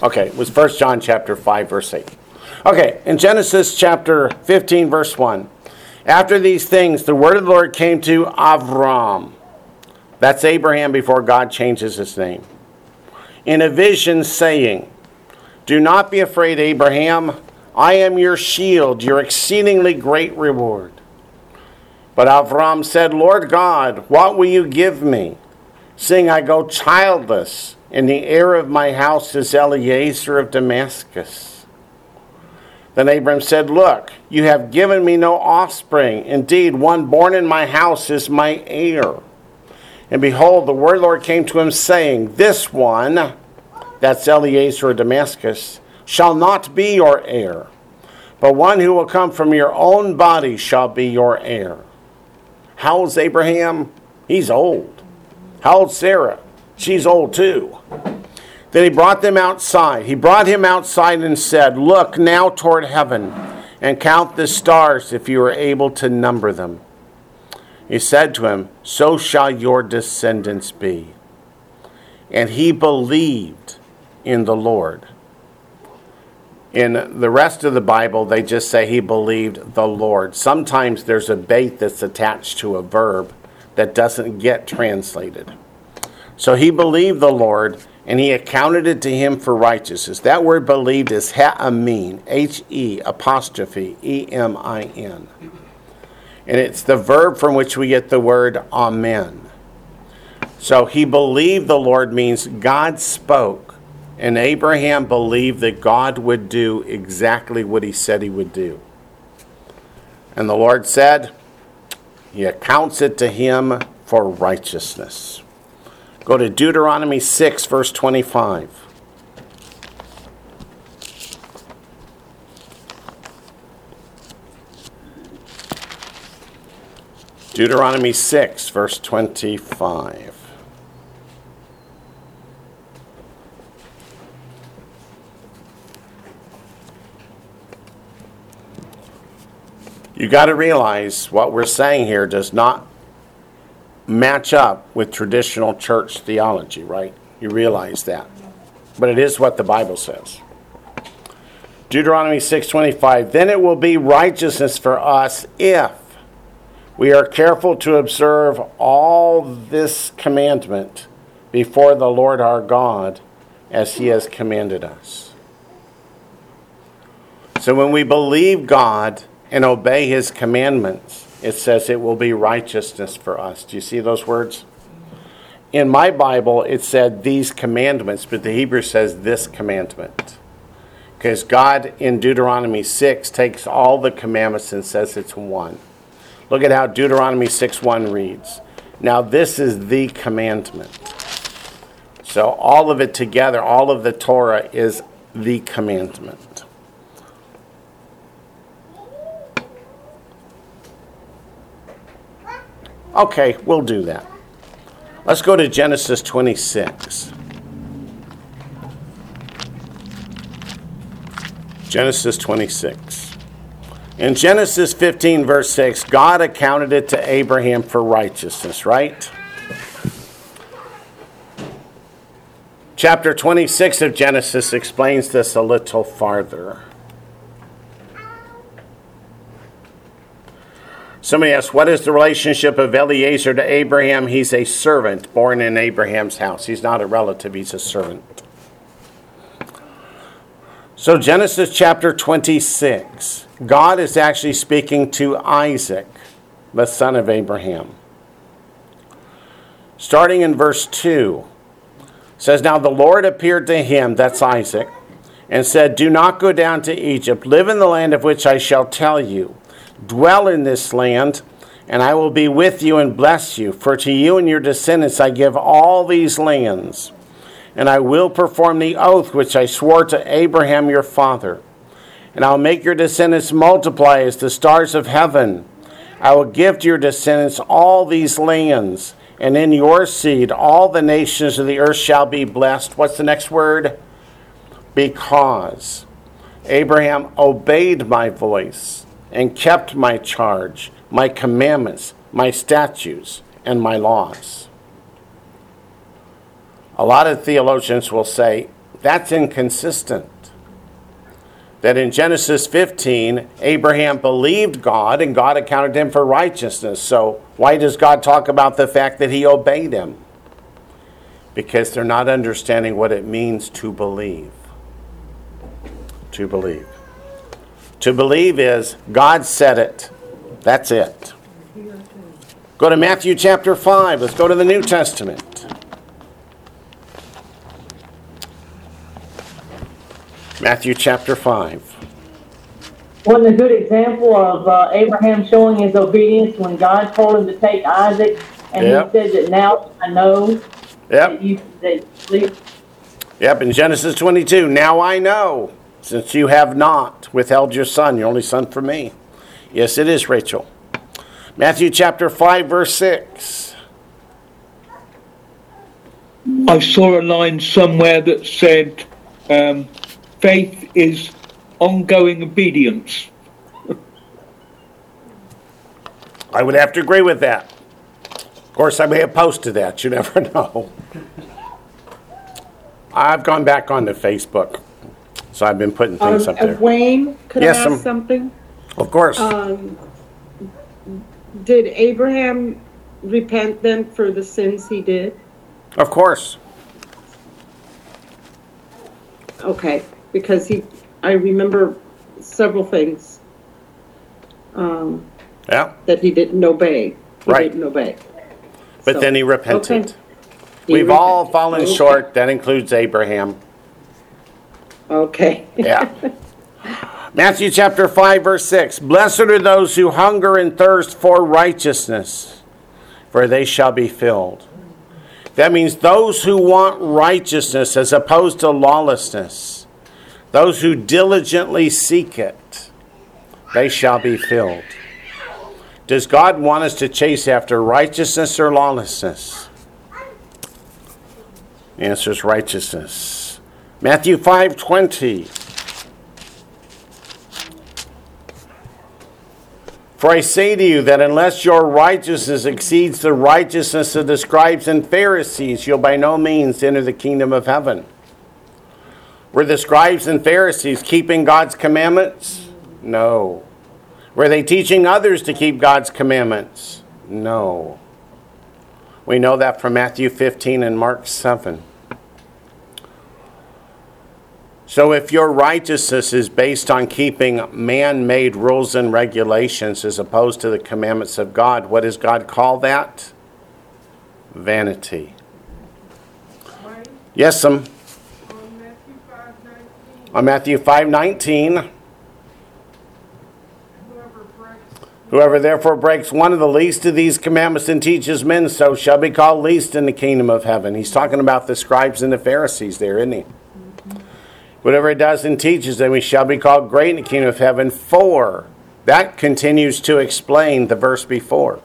Okay, it was First John chapter 5 verse 8. Okay, in Genesis chapter 15 verse 1. After these things the word of the Lord came to Avram. That's Abraham before God changes his name. In a vision saying, "Do not be afraid, Abraham. I am your shield, your exceedingly great reward." But Avram said, Lord God, what will you give me? Seeing I go childless, and the heir of my house is Eliezer of Damascus. Then Abram said, Look, you have given me no offspring. Indeed, one born in my house is my heir. And behold, the word Lord came to him, saying, This one, that's Eliezer of Damascus, shall not be your heir, but one who will come from your own body shall be your heir. How old's Abraham? He's old. How old's Sarah? She's old too. Then he brought them outside. He brought him outside and said, Look now toward heaven and count the stars if you are able to number them. He said to him, So shall your descendants be. And he believed in the Lord. In the rest of the Bible, they just say he believed the Lord. Sometimes there's a beit that's attached to a verb that doesn't get translated. So he believed the Lord, and he accounted it to him for righteousness. That word believed is ha'amin, H E apostrophe E M I N. And it's the verb from which we get the word amen. So he believed the Lord means God spoke, and Abraham believed that God would do exactly what he said he would do. And the Lord said, He accounts it to him for righteousness. Go to Deuteronomy 6, verse 25. Deuteronomy 6, verse 25. You got to realize what we're saying here does not match up with traditional church theology, right? You realize that. But it is what the Bible says. Deuteronomy 6:25 Then it will be righteousness for us if We are careful to observe all this commandment before the Lord our God as he has commanded us. So when we believe God and obey his commandments, it says it will be righteousness for us. Do you see those words? In my Bible, it said these commandments, but the Hebrew says this commandment. Because God in Deuteronomy 6 takes all the commandments and says it's one. Look at how Deuteronomy 6 1 reads. Now, this is the commandment. So, all of it together, all of the Torah is the commandment. Okay, we'll do that. Let's go to Genesis 26. Genesis 26. In Genesis 15, verse 6, God accounted it to Abraham for righteousness, right? Chapter 26 of Genesis explains this a little farther. Somebody asks, What is the relationship of Eliezer to Abraham? He's a servant born in Abraham's house. He's not a relative, he's a servant. So, Genesis chapter 26, God is actually speaking to Isaac, the son of Abraham. Starting in verse 2, says, Now the Lord appeared to him, that's Isaac, and said, Do not go down to Egypt. Live in the land of which I shall tell you. Dwell in this land, and I will be with you and bless you. For to you and your descendants I give all these lands, and I will perform the oath which I swore to Abraham your father. And I'll make your descendants multiply as the stars of heaven. I will give to your descendants all these lands, and in your seed all the nations of the earth shall be blessed. What's the next word? Because Abraham obeyed my voice and kept my charge, my commandments, my statutes, and my laws. A lot of theologians will say that's inconsistent. That in Genesis 15, Abraham believed God and God accounted him for righteousness. So, why does God talk about the fact that he obeyed him? Because they're not understanding what it means to believe. To believe. To believe is God said it. That's it. Go to Matthew chapter 5. Let's go to the New Testament. Matthew chapter 5. Wasn't a good example of uh, Abraham showing his obedience when God told him to take Isaac, and Yep. he said that now I know that Yep. you that you believe. Yep. In Genesis 22. Now I know, since you have not withheld your son, your only son, from me. Yes, it is, Rachel. Matthew chapter 5, verse 6. I saw a line somewhere that said, um, faith is ongoing obedience. I would have to agree with that. Of course, I may have posted that. You never know. I've gone back onto Facebook, so I've been putting Um, things up there. Wayne, could I Yes, ask um, something? Of course. Um, did Abraham repent then for the sins he did? Of course. Okay, because he, I remember several things, um, Yeah. that he didn't obey. He Right. didn't obey. But So, then he repented. okay. He We've all repented. fallen Okay. short. That includes Abraham. Okay. Yeah. Matthew chapter 5, verse 6. Blessed are those who hunger and thirst for righteousness, for they shall be filled. That means those who want righteousness as opposed to lawlessness, those who diligently seek it, they shall be filled. Does God want us to chase after righteousness or lawlessness? The answer is righteousness. Matthew 5:20 For I say to you that unless your righteousness exceeds the righteousness of the scribes and Pharisees, you'll by no means enter the kingdom of heaven. Were the scribes and Pharisees keeping God's commandments? No. Were they teaching others to keep God's commandments? No. We know that from Matthew 15 and Mark 7. So, if your righteousness is based on keeping man made rules and regulations as opposed to the commandments of God, what does God call that? Vanity. Right, Yes, um, on Matthew five nineteen, 5 19. Whoever therefore breaks one of the least of these commandments and teaches men so shall be called least in the kingdom of heaven. He's talking about the scribes and the Pharisees there, isn't he? Whatever it does and teaches then we shall be called great in the kingdom of heaven. For that continues to explain the verse before.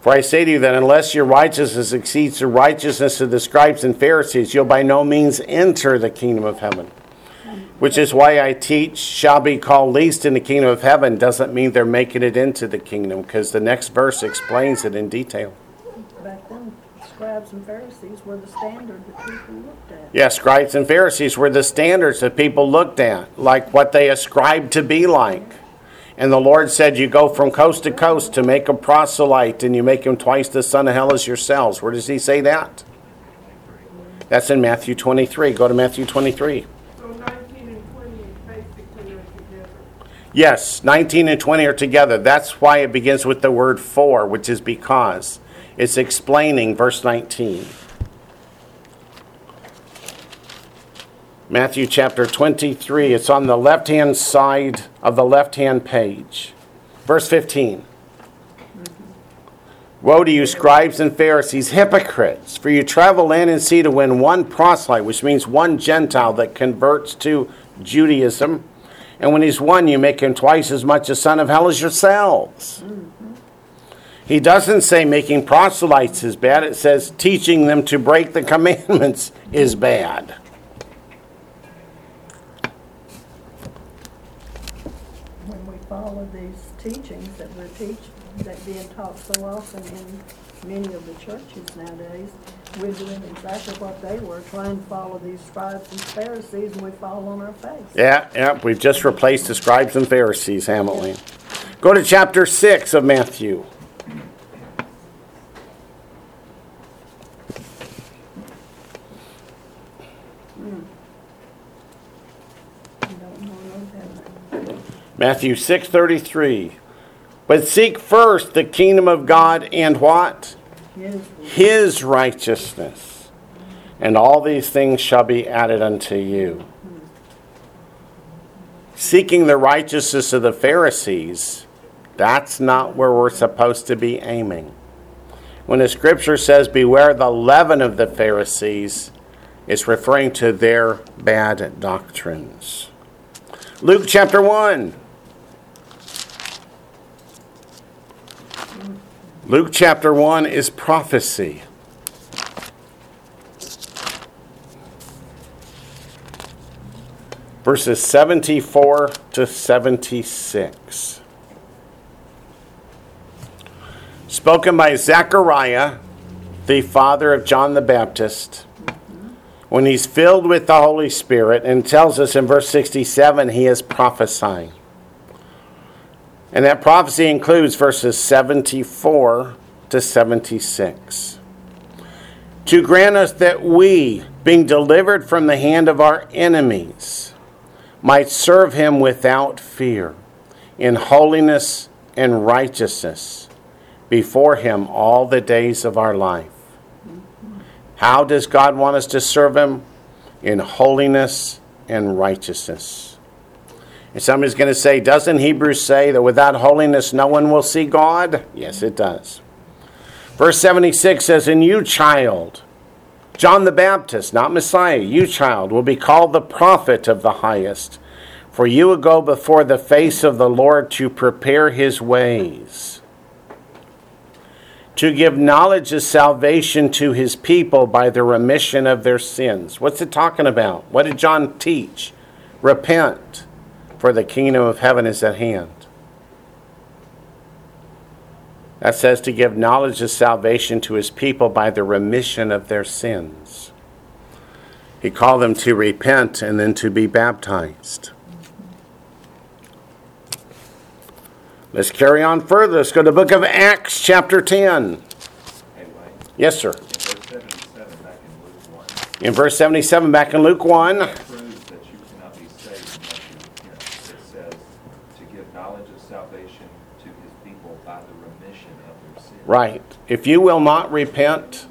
For I say to you that unless your righteousness exceeds the righteousness of the scribes and Pharisees, you'll by no means enter the kingdom of heaven. Which is why I teach shall be called least in the kingdom of heaven doesn't mean they're making it into the kingdom because the next verse explains it in detail. Back scribes and Pharisees were the standard that people looked at. Yeah, scribes and Pharisees were the standards that people looked at, like what they ascribed to be like. And the Lord said, You go from coast to coast to make a proselyte, and you make him twice the son of hell as yourselves. Where does he say that? That's in Matthew 23. Go to Matthew 23. So nineteen and twenty basically are together. Yes, 19 and 20 are together. That's why it begins with the word for, which is because. It's explaining verse 19. Matthew chapter 23. It's on the left hand side of the left hand page. Verse 15. Woe to you, scribes and Pharisees, hypocrites! For you travel land and sea to win one proselyte, which means one Gentile that converts to Judaism. And when he's won, you make him twice as much a son of hell as yourselves. He doesn't say making proselytes is bad, it says teaching them to break the commandments is bad. When we follow these teachings that we're teaching, that being taught so often in many of the churches nowadays, we're doing exactly what they were, trying to follow these scribes and Pharisees, and we fall on our face. Yeah, yeah, we've just replaced the scribes and Pharisees, haven't we? Go to chapter 6 of Matthew. We don't know no better. Matthew 6:33. But seek first the kingdom of God and what? His His righteousness. And all these things shall be added unto you. Seeking the righteousness of the Pharisees, that's not where we're supposed to be aiming. When the scripture says, Beware the leaven of the Pharisees, it's referring to their bad doctrines. Luke chapter 1. Luke chapter 1 is prophecy. Verses 74 to 76. Spoken by Zechariah, the father of John the Baptist, when he's filled with the Holy Spirit, and tells us in verse 67 he is prophesying. And that prophecy includes verses 74 to 76. To grant us that we, being delivered from the hand of our enemies, might serve him without fear, in holiness and righteousness, before him all the days of our life. How does God want us to serve him? In holiness and righteousness. And somebody's going to say, doesn't Hebrews say that without holiness no one will see God? Yes, it does. Verse 76 says, And you, child, John the Baptist, not Messiah, you, child, will be called the prophet of the highest. For you will go before the face of the Lord to prepare his ways, to give knowledge of salvation to his people by the remission of their sins. What's it talking about? What did John teach? Repent for the kingdom of heaven is at hand. That says to give knowledge of salvation to his people by the remission of their sins. He called them to repent and then to be baptized. Let's carry on further. Let's go to the book of Acts, chapter 10. Hey, Yes, sir. in verse seventy-seven back in Luke one, In verse 77 back in Luke 1, proves that you cannot be saved unless you repent. It says, to give knowledge of salvation to his people by the remission of their sins. Right. If you will not repent,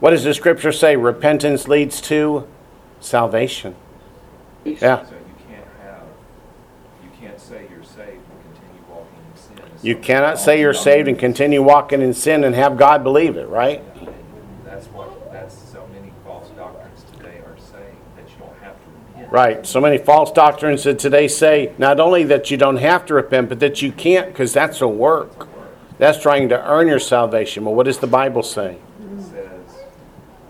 what does the scripture say? Repentance leads to salvation. Yeah. So you can't have, you can't say you're saved and continue walking in sin. It's You cannot say you're saved and continue walking in sin and have God believe it, right? That's what, that's so many false doctrines today are saying, that you don't have to repent. Right. So many false doctrines that today say not only that you don't have to repent, but that you can't because that's a work. That's trying to earn your salvation. But what does the Bible say? It says,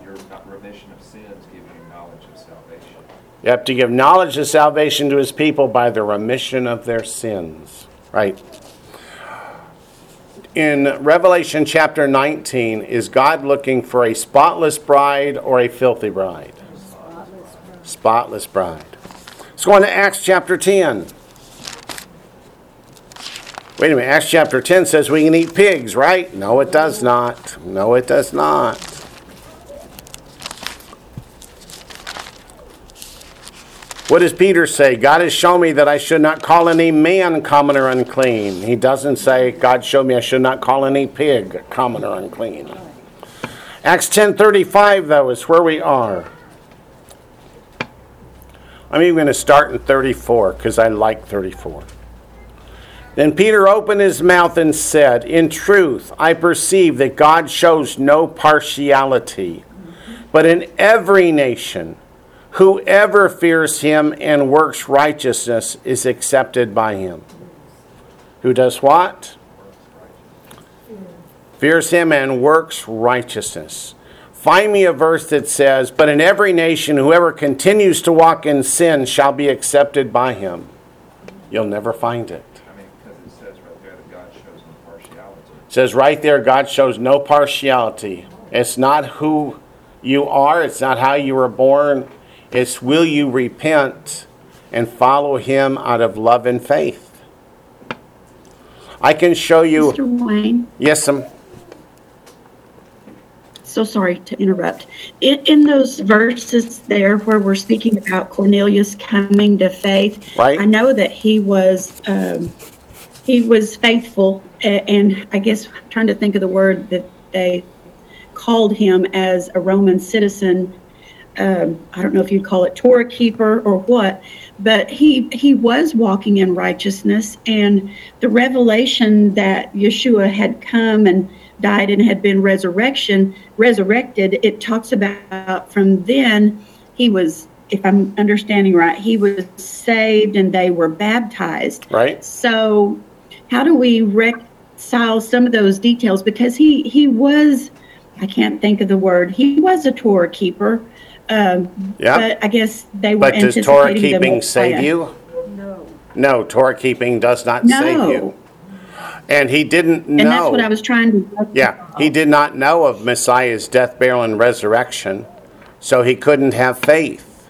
your remission of sins give you knowledge of salvation. You have to give knowledge of salvation to his people by the remission of their sins. Right. In Revelation chapter 19, is God looking for a spotless bride or a filthy bride? Spotless bride. Let's go on to Acts chapter 10. Wait a minute, Acts chapter 10 says we can eat pigs, right? No, it does not. No, it does not. What does Peter say? God has shown me that I should not call any man common or unclean. He doesn't say, God showed me I should not call any pig common or unclean. Acts 10.35, though, is where we are. I'm even going to start in 34 because I like 34. Then Peter opened his mouth and said, In truth, I perceive that God shows no partiality, but in every nation, whoever fears him and works righteousness is accepted by him. Who does what? Fears him and works righteousness. Find me a verse that says, But in every nation, whoever continues to walk in sin shall be accepted by him. You'll never find it. I mean, because it says right there that God shows no partiality. It says right there, God shows no partiality. It's not who you are, it's not how you were born. It's will you repent and follow Him out of love and faith. I can show you. Mr. Wayne, Yes, um, so sorry to interrupt. In, in those verses there where we're speaking about Cornelius coming to faith, Right. I know that he was um, he was faithful, and I guess I'm trying to think of the word that they called him as a Roman citizen. Um, I don't know if you'd call it Torah keeper or what, but he he was walking in righteousness, and the revelation that Yeshua had come and died and had been resurrection resurrected. It talks about from then he was, if I'm understanding right, he was saved and they were baptized. right? So, how do we reconcile some of those details? Because he he was, I can't think of the word. He was a Torah keeper. Um, Yeah. But I guess they were But does Torah keeping save you? No. No, Torah keeping does not save No. you. And he didn't know. And that's what I was trying to. Yeah, he did not know of Messiah's death, burial, and resurrection, so he couldn't have faith.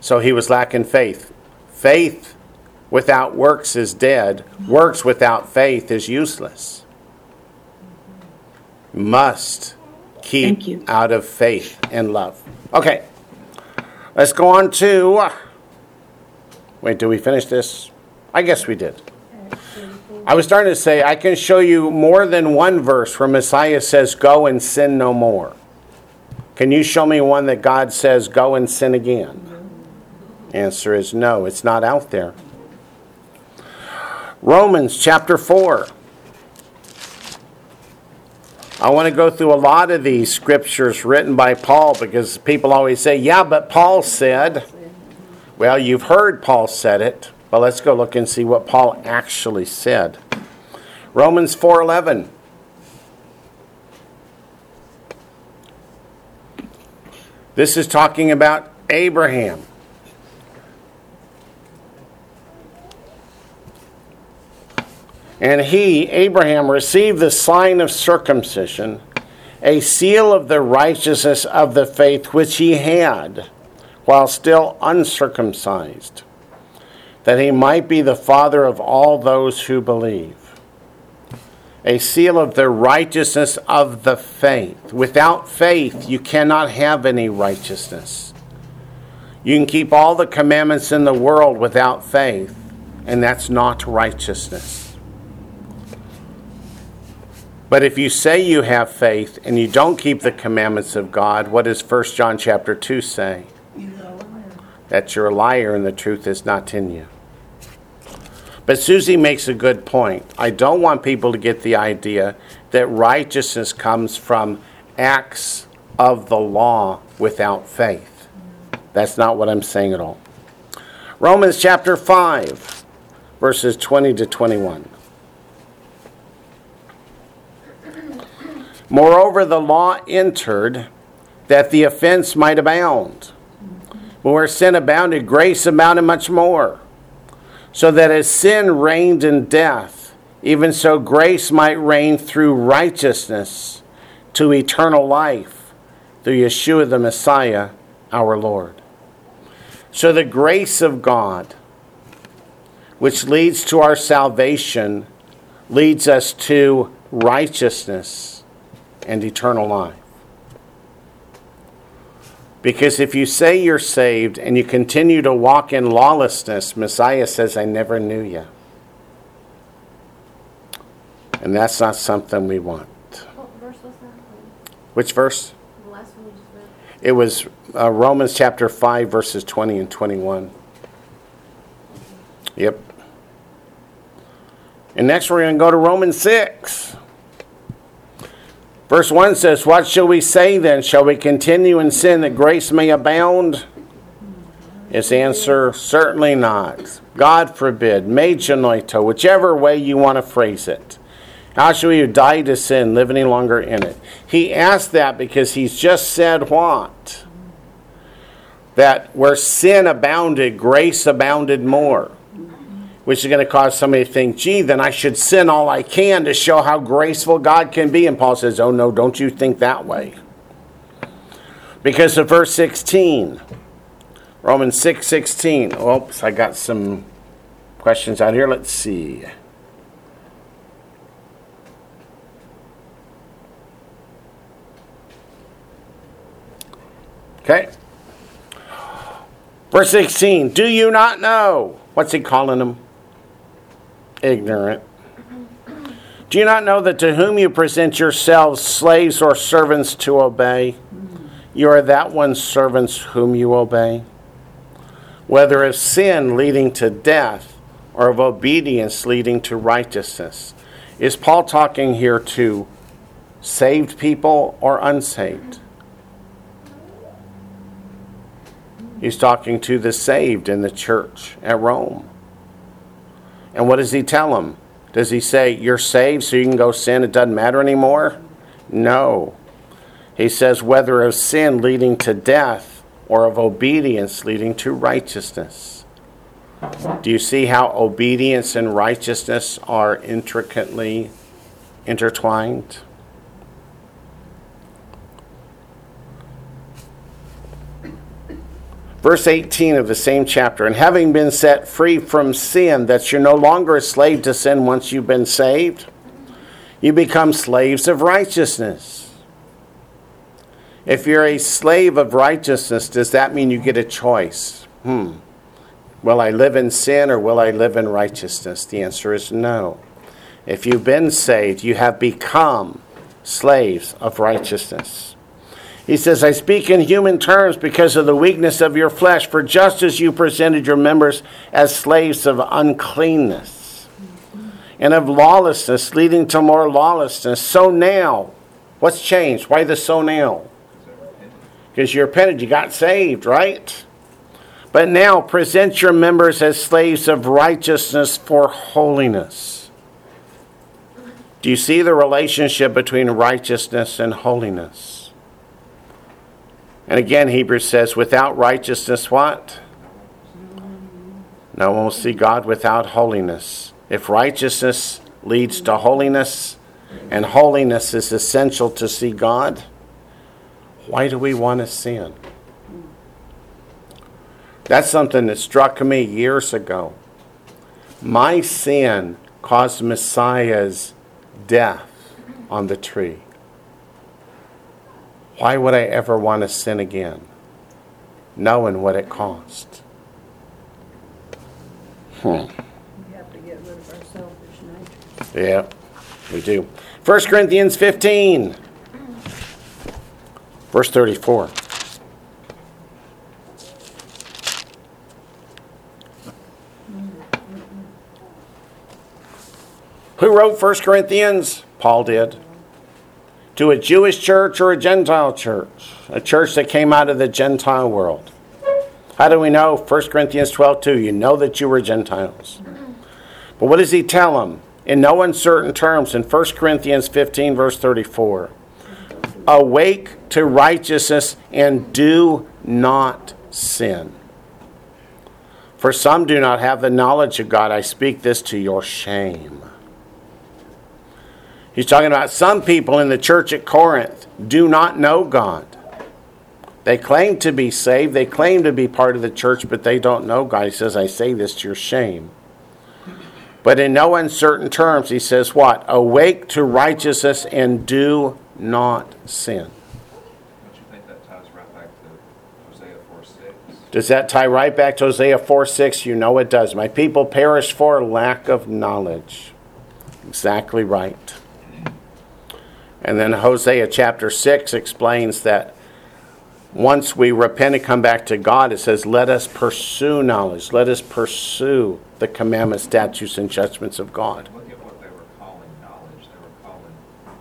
So he was lacking faith. Faith without works is dead, works without faith is useless. Must keep out of faith and love. Okay, let's go on to. Wait, did we finish this? I guess we did. I was starting to say, I can show you more than one verse where Messiah says, Go and sin no more. Can you show me one that God says, Go and sin again? Answer is no, it's not out there. Romans chapter 4. I want to go through a lot of these scriptures written by Paul because people always say, Yeah, but Paul said. Well, you've heard Paul said it, but let's go look and see what Paul actually said. Romans 4:11. This is talking about Abraham. And he, Abraham, received the sign of circumcision, a seal of the righteousness of the faith which he had while still uncircumcised, that he might be the father of all those who believe. A seal of the righteousness of the faith. Without faith, you cannot have any righteousness. You can keep all the commandments in the world without faith, and that's not righteousness. But if you say you have faith and you don't keep the commandments of God, what does 1 John chapter 2 say? That you're a liar and the truth is not in you. But Susie makes a good point. I don't want people to get the idea that righteousness comes from acts of the law without faith. That's not what I'm saying at all. Romans chapter 5, verses 20 to 21. Moreover, the law entered that the offense might abound. But where sin abounded, grace abounded much more so that as sin reigned in death, even so grace might reign through righteousness to eternal life through Yeshua the Messiah, our Lord. So the grace of God, which leads to our salvation, leads us to righteousness and eternal life. Because if you say you're saved and you continue to walk in lawlessness, Messiah says, I never knew you. And that's not something we want. What verse was that? Which verse? The last one you just read? It was uh, Romans chapter 5, verses 20 and 21. Yep. And next we're going to go to Romans 6. Verse 1 says, What shall we say then? Shall we continue in sin that grace may abound? His answer, certainly not. God forbid. Me whichever way you want to phrase it. How shall we die to sin, live any longer in it? He asked that because he's just said what? That where sin abounded, grace abounded more which is going to cause somebody to think, gee, then I should sin all I can to show how graceful God can be. And Paul says, oh no, don't you think that way. Because of verse 16, Romans 6 16. Oops, I got some questions out here. Let's see. Okay. Verse 16, do you not know? What's he calling them? Ignorant. Do you not know that to whom you present yourselves slaves or servants to obey, you are that one's servants whom you obey? Whether of sin leading to death or of obedience leading to righteousness. Is Paul talking here to saved people or unsaved? He's talking to the saved in the church at Rome. And what does he tell them? Does he say, You're saved so you can go sin, it doesn't matter anymore? No. He says, Whether of sin leading to death or of obedience leading to righteousness. Do you see how obedience and righteousness are intricately intertwined? Verse 18 of the same chapter, and having been set free from sin, that you're no longer a slave to sin once you've been saved, you become slaves of righteousness. If you're a slave of righteousness, does that mean you get a choice? Hmm. Will I live in sin or will I live in righteousness? The answer is no. If you've been saved, you have become slaves of righteousness. He says, I speak in human terms because of the weakness of your flesh, for just as you presented your members as slaves of uncleanness and of lawlessness, leading to more lawlessness, so now, what's changed? Why the so now? Because you repented, you got saved, right? But now present your members as slaves of righteousness for holiness. Do you see the relationship between righteousness and holiness? And again, Hebrews says, without righteousness, what? No one will see God without holiness. If righteousness leads to holiness, and holiness is essential to see God, why do we want to sin? That's something that struck me years ago. My sin caused Messiah's death on the tree. Why would I ever want to sin again, knowing what it cost? Hmm. We have to get rid of our selfish nature. Yeah, we do. 1 Corinthians 15, verse 34. Who wrote 1 Corinthians? Paul did. To a Jewish church or a Gentile church? A church that came out of the Gentile world. How do we know? 1 Corinthians 12 2. You know that you were Gentiles. But what does he tell them? In no uncertain terms, in 1 Corinthians 15, verse 34 Awake to righteousness and do not sin. For some do not have the knowledge of God. I speak this to your shame. He's talking about some people in the church at Corinth do not know God. They claim to be saved, they claim to be part of the church, but they don't know God. He says, I say this to your shame. But in no uncertain terms, he says, What? Awake to righteousness and do not sin. Don't you think that ties right back to Hosea four six? Does that tie right back to Hosea 4 6? You know it does. My people perish for lack of knowledge. Exactly right. And then Hosea chapter 6 explains that once we repent and come back to God, it says, Let us pursue knowledge. Let us pursue the commandments, statutes, and judgments of God. Look at what they were calling knowledge. They were calling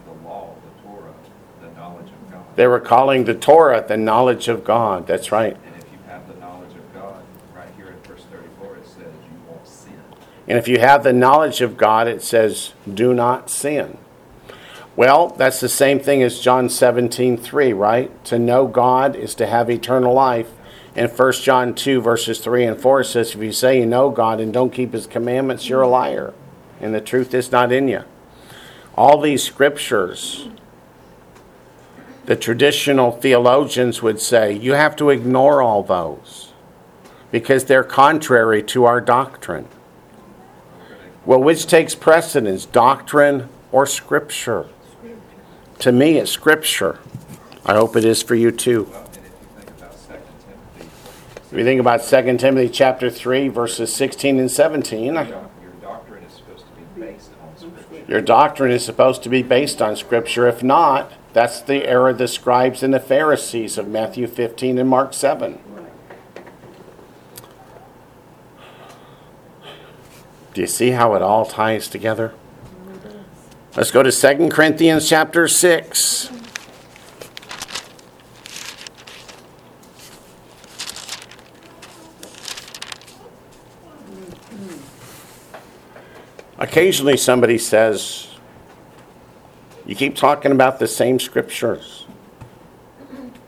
the law, the Torah, the knowledge of God. They were calling the Torah the knowledge of God. That's right. And if you have the knowledge of God, right here in verse thirty-four, it says you won't sin. And if you have the knowledge of God, it says, do not sin. Well, that's the same thing as John 17, 3, right? To know God is to have eternal life. And 1 John 2, verses 3 and 4 says, If you say you know God and don't keep his commandments, you're a liar. And the truth is not in you. All these scriptures, the traditional theologians would say, you have to ignore all those because they're contrary to our doctrine. Well, which takes precedence, doctrine or scripture? To me, it's scripture. I hope it is for you too. If you think about Second Timothy, If you think about 2 Timothy chapter 3, verses 16 and 17, your your doctrine is supposed to be based on scripture. your doctrine is supposed to be based on scripture. If not, that's the error of the scribes and the Pharisees of Matthew 15 and Mark 7. Do you see how it all ties together? Let's go to 2 Corinthians chapter 6. Occasionally somebody says, You keep talking about the same scriptures.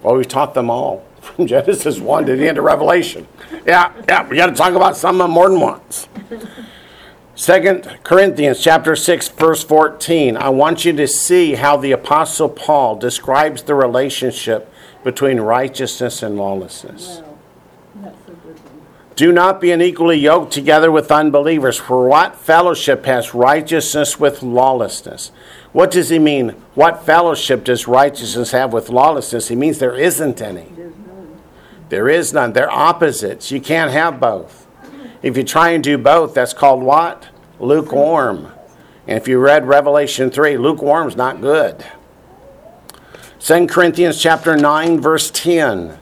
Well, we've taught them all from Genesis 1 to the end of Revelation. Yeah, yeah, we got to talk about some of them more than once. Second Corinthians chapter 6 verse 14. I want you to see how the apostle Paul describes the relationship between righteousness and lawlessness. Well, that's a good one. Do not be unequally yoked together with unbelievers. For what fellowship has righteousness with lawlessness? What does he mean? What fellowship does righteousness have with lawlessness? He means there isn't any. There is none. They're opposites. You can't have both. If you try and do both, that's called what? Lukewarm. And if you read Revelation 3, lukewarm's not good. 2 Corinthians chapter 9 verse 10.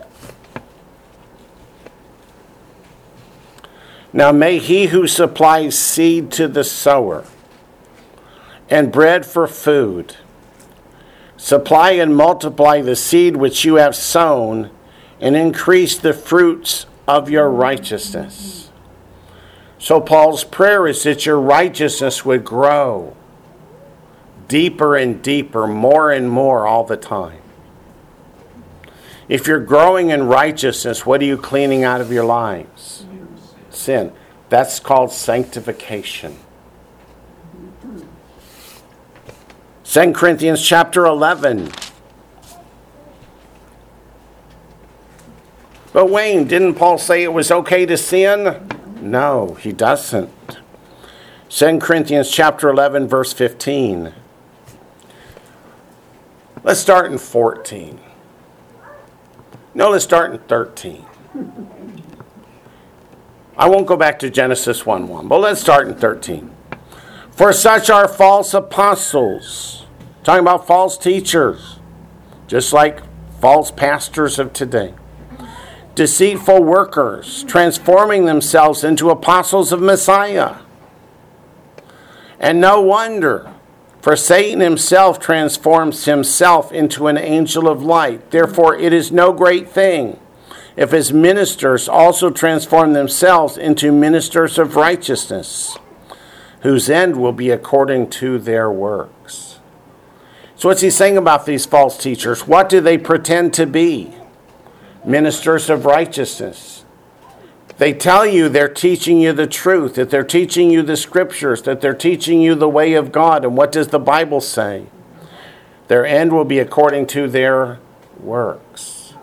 Now may he who supplies seed to the sower and bread for food supply and multiply the seed which you have sown and increase the fruits of your righteousness. So Paul's prayer is that your righteousness would grow deeper and deeper, more and more all the time. If you're growing in righteousness, what are you cleaning out of your lives? Sin. That's called sanctification. 2 Corinthians chapter 11. But Wayne, didn't Paul say it was okay to sin? No, he doesn't. 2 Corinthians chapter 11 verse 15. Let's start in 14. No, let's start in 13. I won't go back to Genesis 1 1, but let's start in 13. For such are false apostles, talking about false teachers, just like false pastors of today, deceitful workers, transforming themselves into apostles of Messiah. And no wonder, for Satan himself transforms himself into an angel of light. Therefore, it is no great thing if his ministers also transform themselves into ministers of righteousness, whose end will be according to their works. So, what's he saying about these false teachers? What do they pretend to be? Ministers of righteousness. They tell you they're teaching you the truth, that they're teaching you the scriptures, that they're teaching you the way of God. And what does the Bible say? Their end will be according to their works.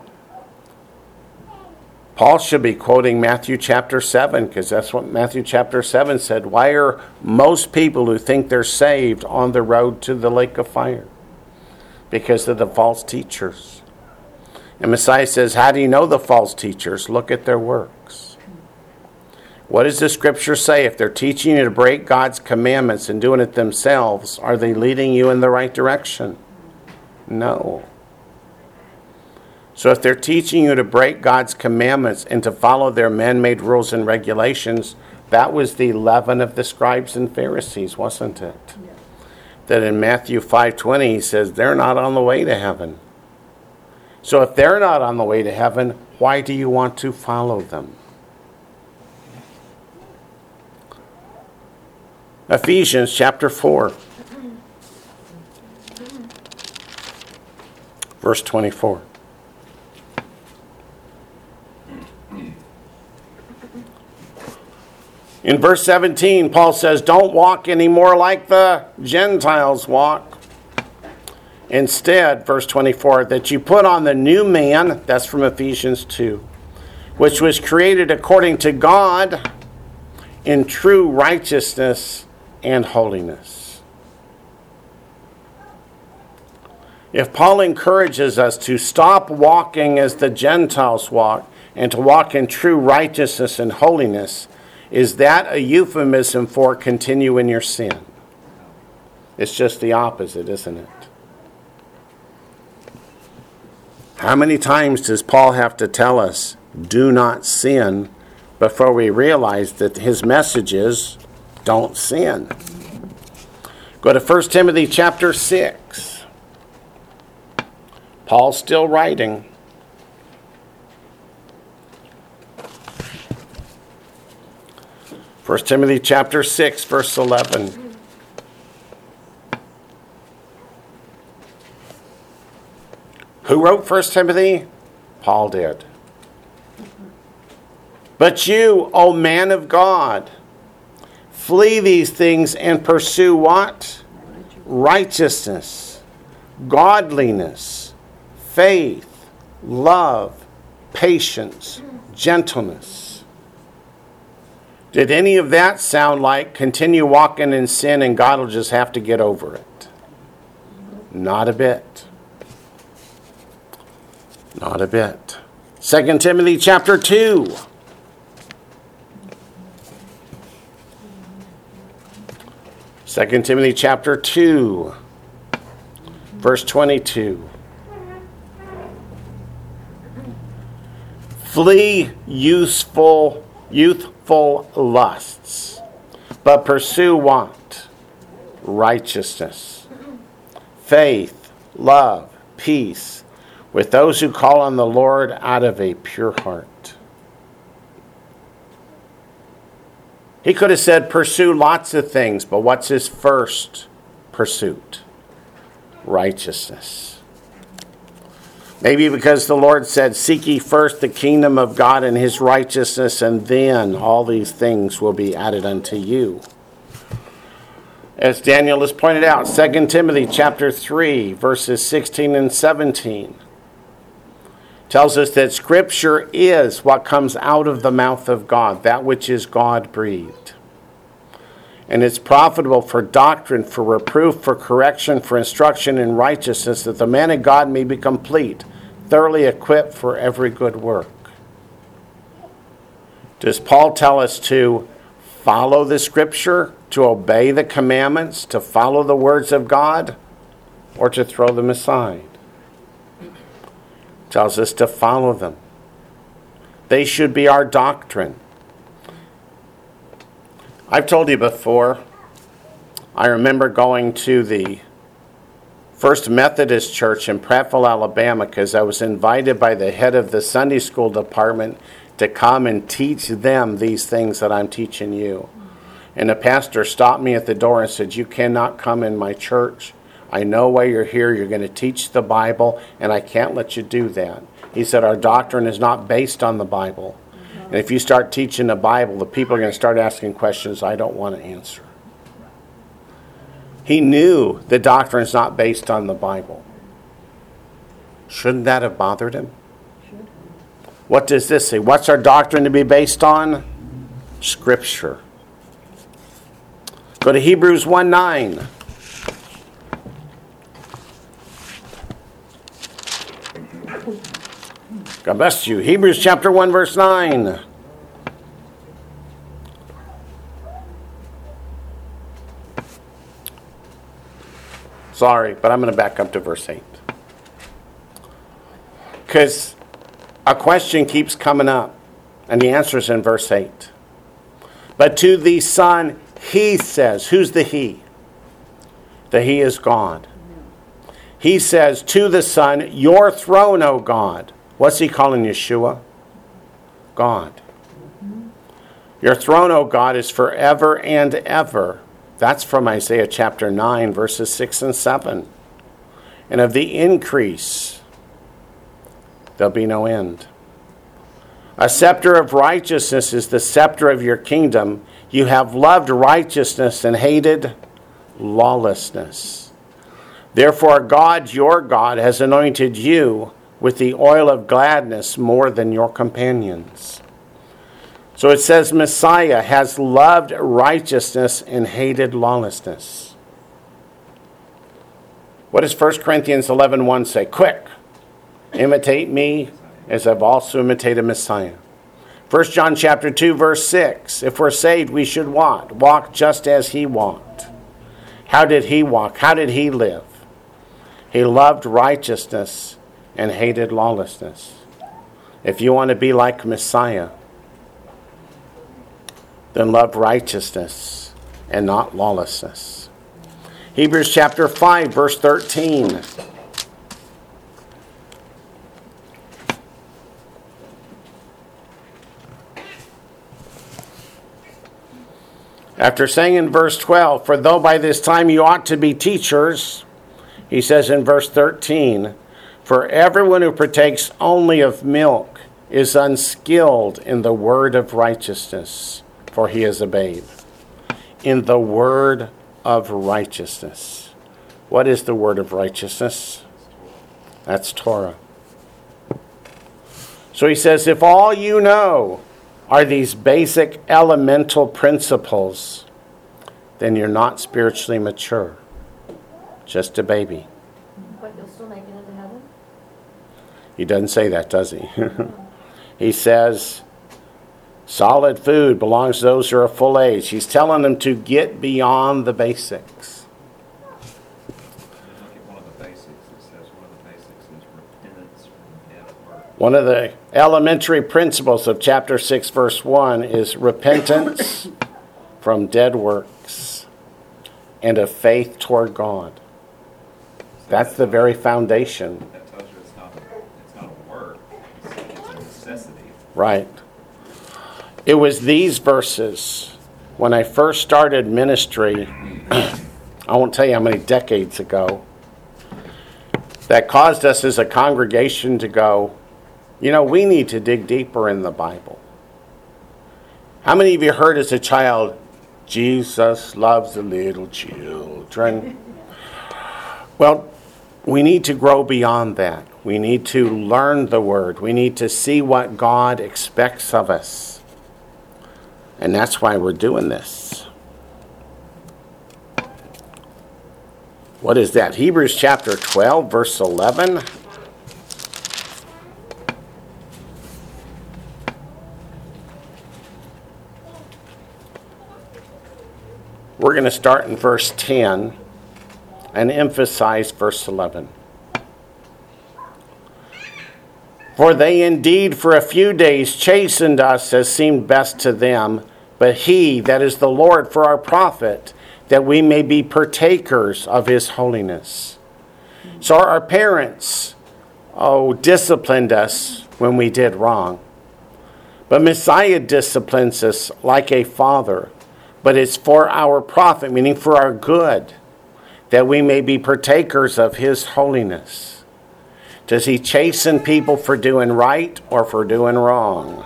Paul should be quoting Matthew chapter 7 because that's what Matthew chapter 7 said. Why are most people who think they're saved on the road to the lake of fire? Because of the false teachers. And Messiah says, How do you know the false teachers? Look at their works. What does the scripture say? If they're teaching you to break God's commandments and doing it themselves, are they leading you in the right direction? No. So if they're teaching you to break God's commandments and to follow their man made rules and regulations, that was the leaven of the scribes and Pharisees, wasn't it? Yeah. That in Matthew 5:20 he says they're not on the way to heaven. So if they're not on the way to heaven, why do you want to follow them? Ephesians chapter 4 verse 24 In verse 17, Paul says, Don't walk anymore like the Gentiles walk. Instead, verse 24, that you put on the new man, that's from Ephesians 2, which was created according to God in true righteousness and holiness. If Paul encourages us to stop walking as the Gentiles walk and to walk in true righteousness and holiness, is that a euphemism for continue in your sin? It's just the opposite, isn't it? How many times does Paul have to tell us, do not sin, before we realize that his message is, don't sin? Go to 1 Timothy chapter 6. Paul's still writing. 1 Timothy chapter 6 verse 11. Who wrote 1 Timothy? Paul did. But you, O man of God, flee these things and pursue what? Righteousness, godliness, faith, love, patience, gentleness did any of that sound like continue walking in sin and God will just have to get over it? Not a bit. Not a bit. 2 Timothy chapter 2. Second Timothy chapter 2, verse 22. Flee useful, youthful lusts, but pursue want Righteousness, faith, love, peace, with those who call on the Lord out of a pure heart. He could have said, pursue lots of things, but what's his first pursuit? Righteousness. Maybe because the Lord said, Seek ye first the kingdom of God and his righteousness, and then all these things will be added unto you. As Daniel has pointed out, 2 Timothy chapter 3, verses 16 and 17 tells us that Scripture is what comes out of the mouth of God, that which is God breathed. and it's profitable for doctrine, for reproof, for correction, for instruction in righteousness, that the man of God may be complete, thoroughly equipped for every good work. Does Paul tell us to follow the scripture, to obey the commandments, to follow the words of God, or to throw them aside? Tells us to follow them. They should be our doctrine. I've told you before, I remember going to the First Methodist Church in Prattville, Alabama, because I was invited by the head of the Sunday school department to come and teach them these things that I'm teaching you. And the pastor stopped me at the door and said, You cannot come in my church. I know why you're here. You're going to teach the Bible, and I can't let you do that. He said, Our doctrine is not based on the Bible. And if you start teaching the Bible, the people are going to start asking questions I don't want to answer. He knew the doctrine is not based on the Bible. Shouldn't that have bothered him? What does this say? What's our doctrine to be based on? Scripture. Go to Hebrews 1 9. God bless you. Hebrews chapter 1, verse 9. Sorry, but I'm going to back up to verse 8. Because a question keeps coming up, and the answer is in verse 8. But to the Son, he says, Who's the He? The He is God. He says to the Son, Your throne, O God. What's he calling Yeshua? God. Your throne, O God, is forever and ever. That's from Isaiah chapter 9, verses 6 and 7. And of the increase, there'll be no end. A scepter of righteousness is the scepter of your kingdom. You have loved righteousness and hated lawlessness. Therefore, God, your God, has anointed you with the oil of gladness more than your companions. So it says Messiah has loved righteousness and hated lawlessness. What does 1 Corinthians 11 1 say? Quick, imitate me as I've also imitated Messiah. 1 John chapter 2 verse 6. If we're saved, we should what? Walk just as he walked. How did he walk? How did he live? He loved righteousness and hated lawlessness. If you want to be like Messiah, then love righteousness and not lawlessness. Hebrews chapter 5, verse 13. After saying in verse 12, For though by this time you ought to be teachers, he says in verse 13, For everyone who partakes only of milk is unskilled in the word of righteousness, for he is a babe. In the word of righteousness. What is the word of righteousness? That's Torah. So he says, if all you know are these basic elemental principles, then you're not spiritually mature. Just a baby. But you'll still make it into heaven? He doesn't say that, does he? he says, solid food belongs to those who are full age. He's telling them to get beyond the basics. One of the elementary principles of chapter 6, verse 1 is repentance from dead works and a faith toward God. That's the very foundation. That tells you it's not, a- it's not a work, it's it's a necessity. Right. It was these verses when I first started ministry, I won't tell you how many decades ago, that caused us as a congregation to go, you know, we need to dig deeper in the Bible. How many of you heard as a child, Jesus loves the little children? Well, we need to grow beyond that. We need to learn the Word. We need to see what God expects of us. And that's why we're doing this. What is that? Hebrews chapter 12, verse 11. We're going to start in verse 10 and emphasize verse 11. For they indeed for a few days chastened us as seemed best to them, but he, that is the Lord, for our profit, that we may be partakers of his holiness. So our parents, oh, disciplined us when we did wrong. But Messiah disciplines us like a father, but it's for our profit, meaning for our good, that we may be partakers of his holiness. Does he chasten people for doing right or for doing wrong?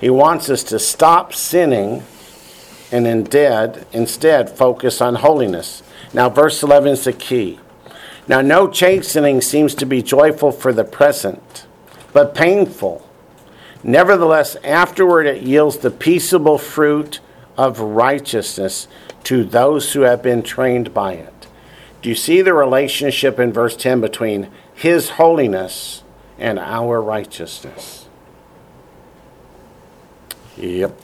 He wants us to stop sinning and instead, instead focus on holiness. Now, verse 11 is the key. Now, no chastening seems to be joyful for the present, but painful. Nevertheless, afterward it yields the peaceable fruit of righteousness to those who have been trained by it. Do you see the relationship in verse 10 between His holiness and our righteousness? Yep.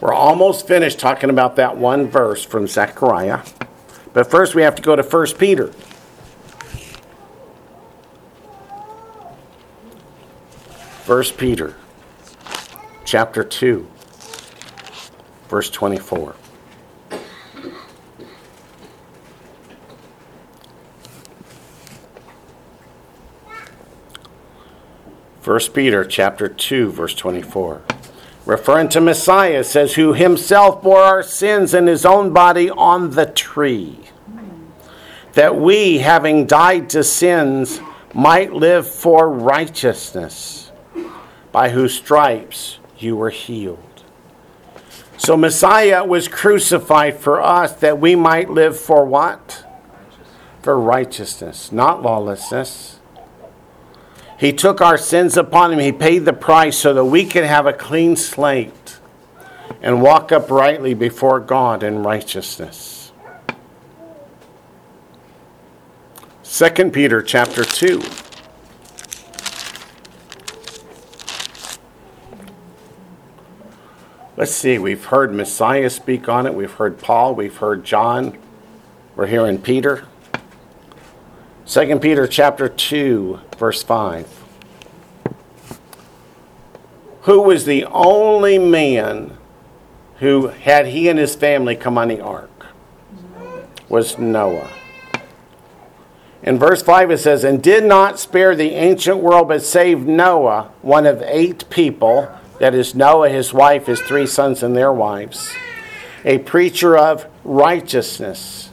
We're almost finished talking about that one verse from Zechariah. But first, we have to go to 1 Peter. First Peter chapter 2 verse 24 First Peter chapter 2 verse 24 referring to Messiah says who himself bore our sins in his own body on the tree that we having died to sins might live for righteousness by whose stripes you were healed. So Messiah was crucified for us that we might live for what? For righteousness not lawlessness he took our sins upon him. He paid the price so that we could have a clean slate and walk uprightly before God in righteousness. 2 Peter chapter 2. Let's see, we've heard Messiah speak on it, we've heard Paul, we've heard John, we're hearing Peter. 2 Peter chapter 2, verse 5. Who was the only man who had he and his family come on the ark? Was Noah. In verse 5 it says, And did not spare the ancient world, but saved Noah, one of eight people, that is Noah, his wife, his three sons, and their wives, a preacher of righteousness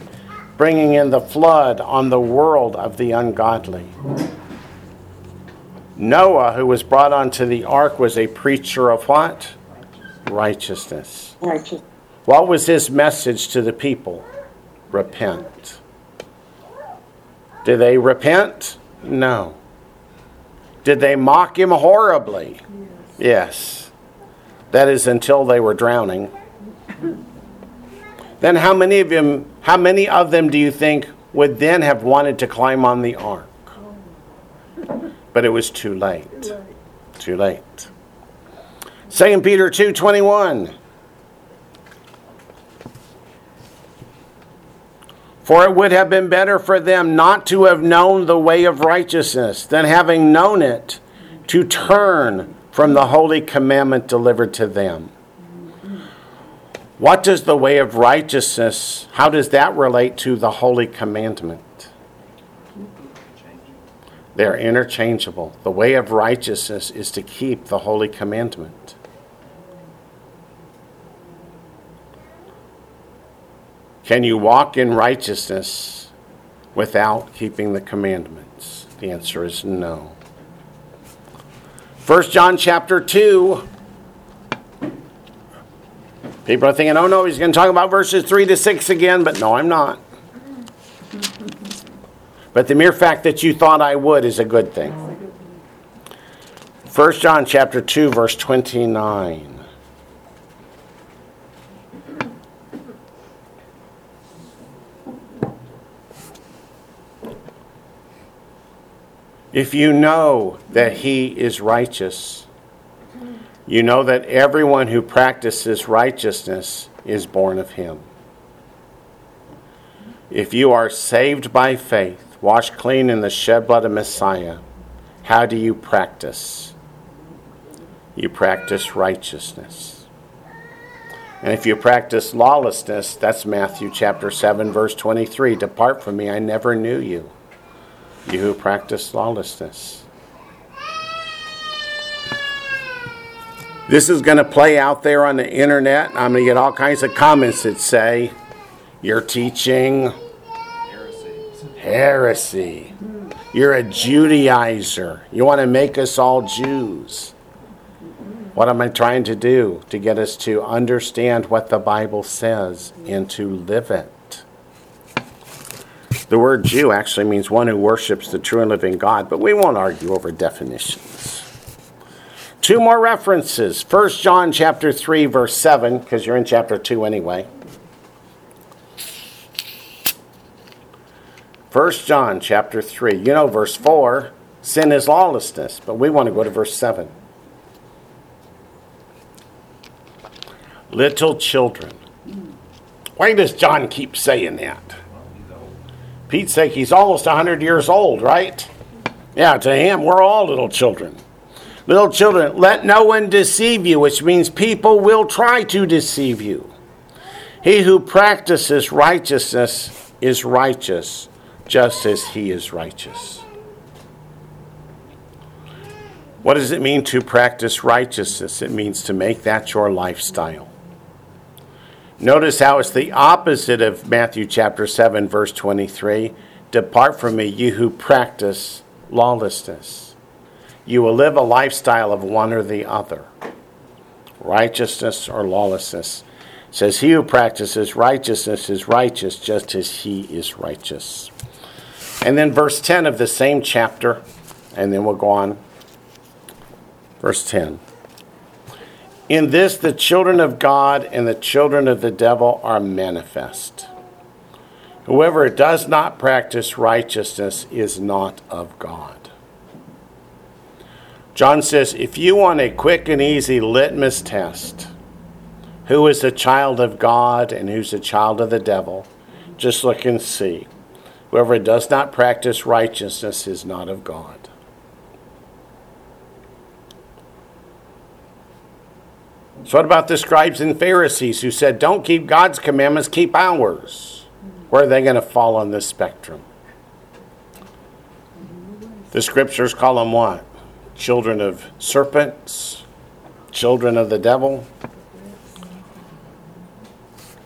bringing in the flood on the world of the ungodly. Noah, who was brought onto the ark, was a preacher of what? Righteousness. Righteous. What was his message to the people? Repent. Did they repent? No. Did they mock him horribly? Yes. That is until they were drowning. Then how many of them how many of them do you think would then have wanted to climb on the ark? Oh. But it was too late. Too late. 2 Peter 2:21 For it would have been better for them not to have known the way of righteousness than having known it to turn from the holy commandment delivered to them. What does the way of righteousness, how does that relate to the holy commandment? They're interchangeable. The way of righteousness is to keep the holy commandment. Can you walk in righteousness without keeping the commandments? The answer is no. 1 John chapter 2. People are thinking, oh no, he's going to talk about verses 3 to 6 again, but no, I'm not. But the mere fact that you thought I would is a good thing. 1 John chapter 2 verse 29. If you know that he is righteous, you know that everyone who practices righteousness is born of him. If you are saved by faith, washed clean in the shed blood of Messiah, how do you practice? You practice righteousness. And if you practice lawlessness, that's Matthew chapter 7 verse 23, depart from me, I never knew you. You who practice lawlessness. This is going to play out there on the internet. I'm going to get all kinds of comments that say, You're teaching Heresy. You're a Judaizer. You want to make us all Jews. What am I trying to do? To get us to understand what the Bible says and to live it. The word Jew actually means one who worships the true and living God, but we won't argue over definitions. Two more references. 1 John chapter 3 verse 7 because you're in chapter 2 anyway. 1 John chapter 3. You know verse 4, sin is lawlessness, but we want to go to verse 7. Little children. Why does John keep saying that? Pete's sake, he's almost 100 years old, right? Yeah, to him, we're all little children. Little children, let no one deceive you, which means people will try to deceive you. He who practices righteousness is righteous, just as he is righteous. What does it mean to practice righteousness? It means to make that your lifestyle. Notice how it's the opposite of Matthew chapter 7, verse 23. Depart from me, you who practice lawlessness. You will live a lifestyle of one or the other righteousness or lawlessness. It says, He who practices righteousness is righteous, just as he is righteous. And then verse 10 of the same chapter, and then we'll go on. Verse 10. In this, the children of God and the children of the devil are manifest. Whoever does not practice righteousness is not of God. John says if you want a quick and easy litmus test, who is a child of God and who's a child of the devil, just look and see. Whoever does not practice righteousness is not of God. So, what about the scribes and Pharisees who said, Don't keep God's commandments, keep ours? Where are they going to fall on this spectrum? The scriptures call them what? Children of serpents, children of the devil.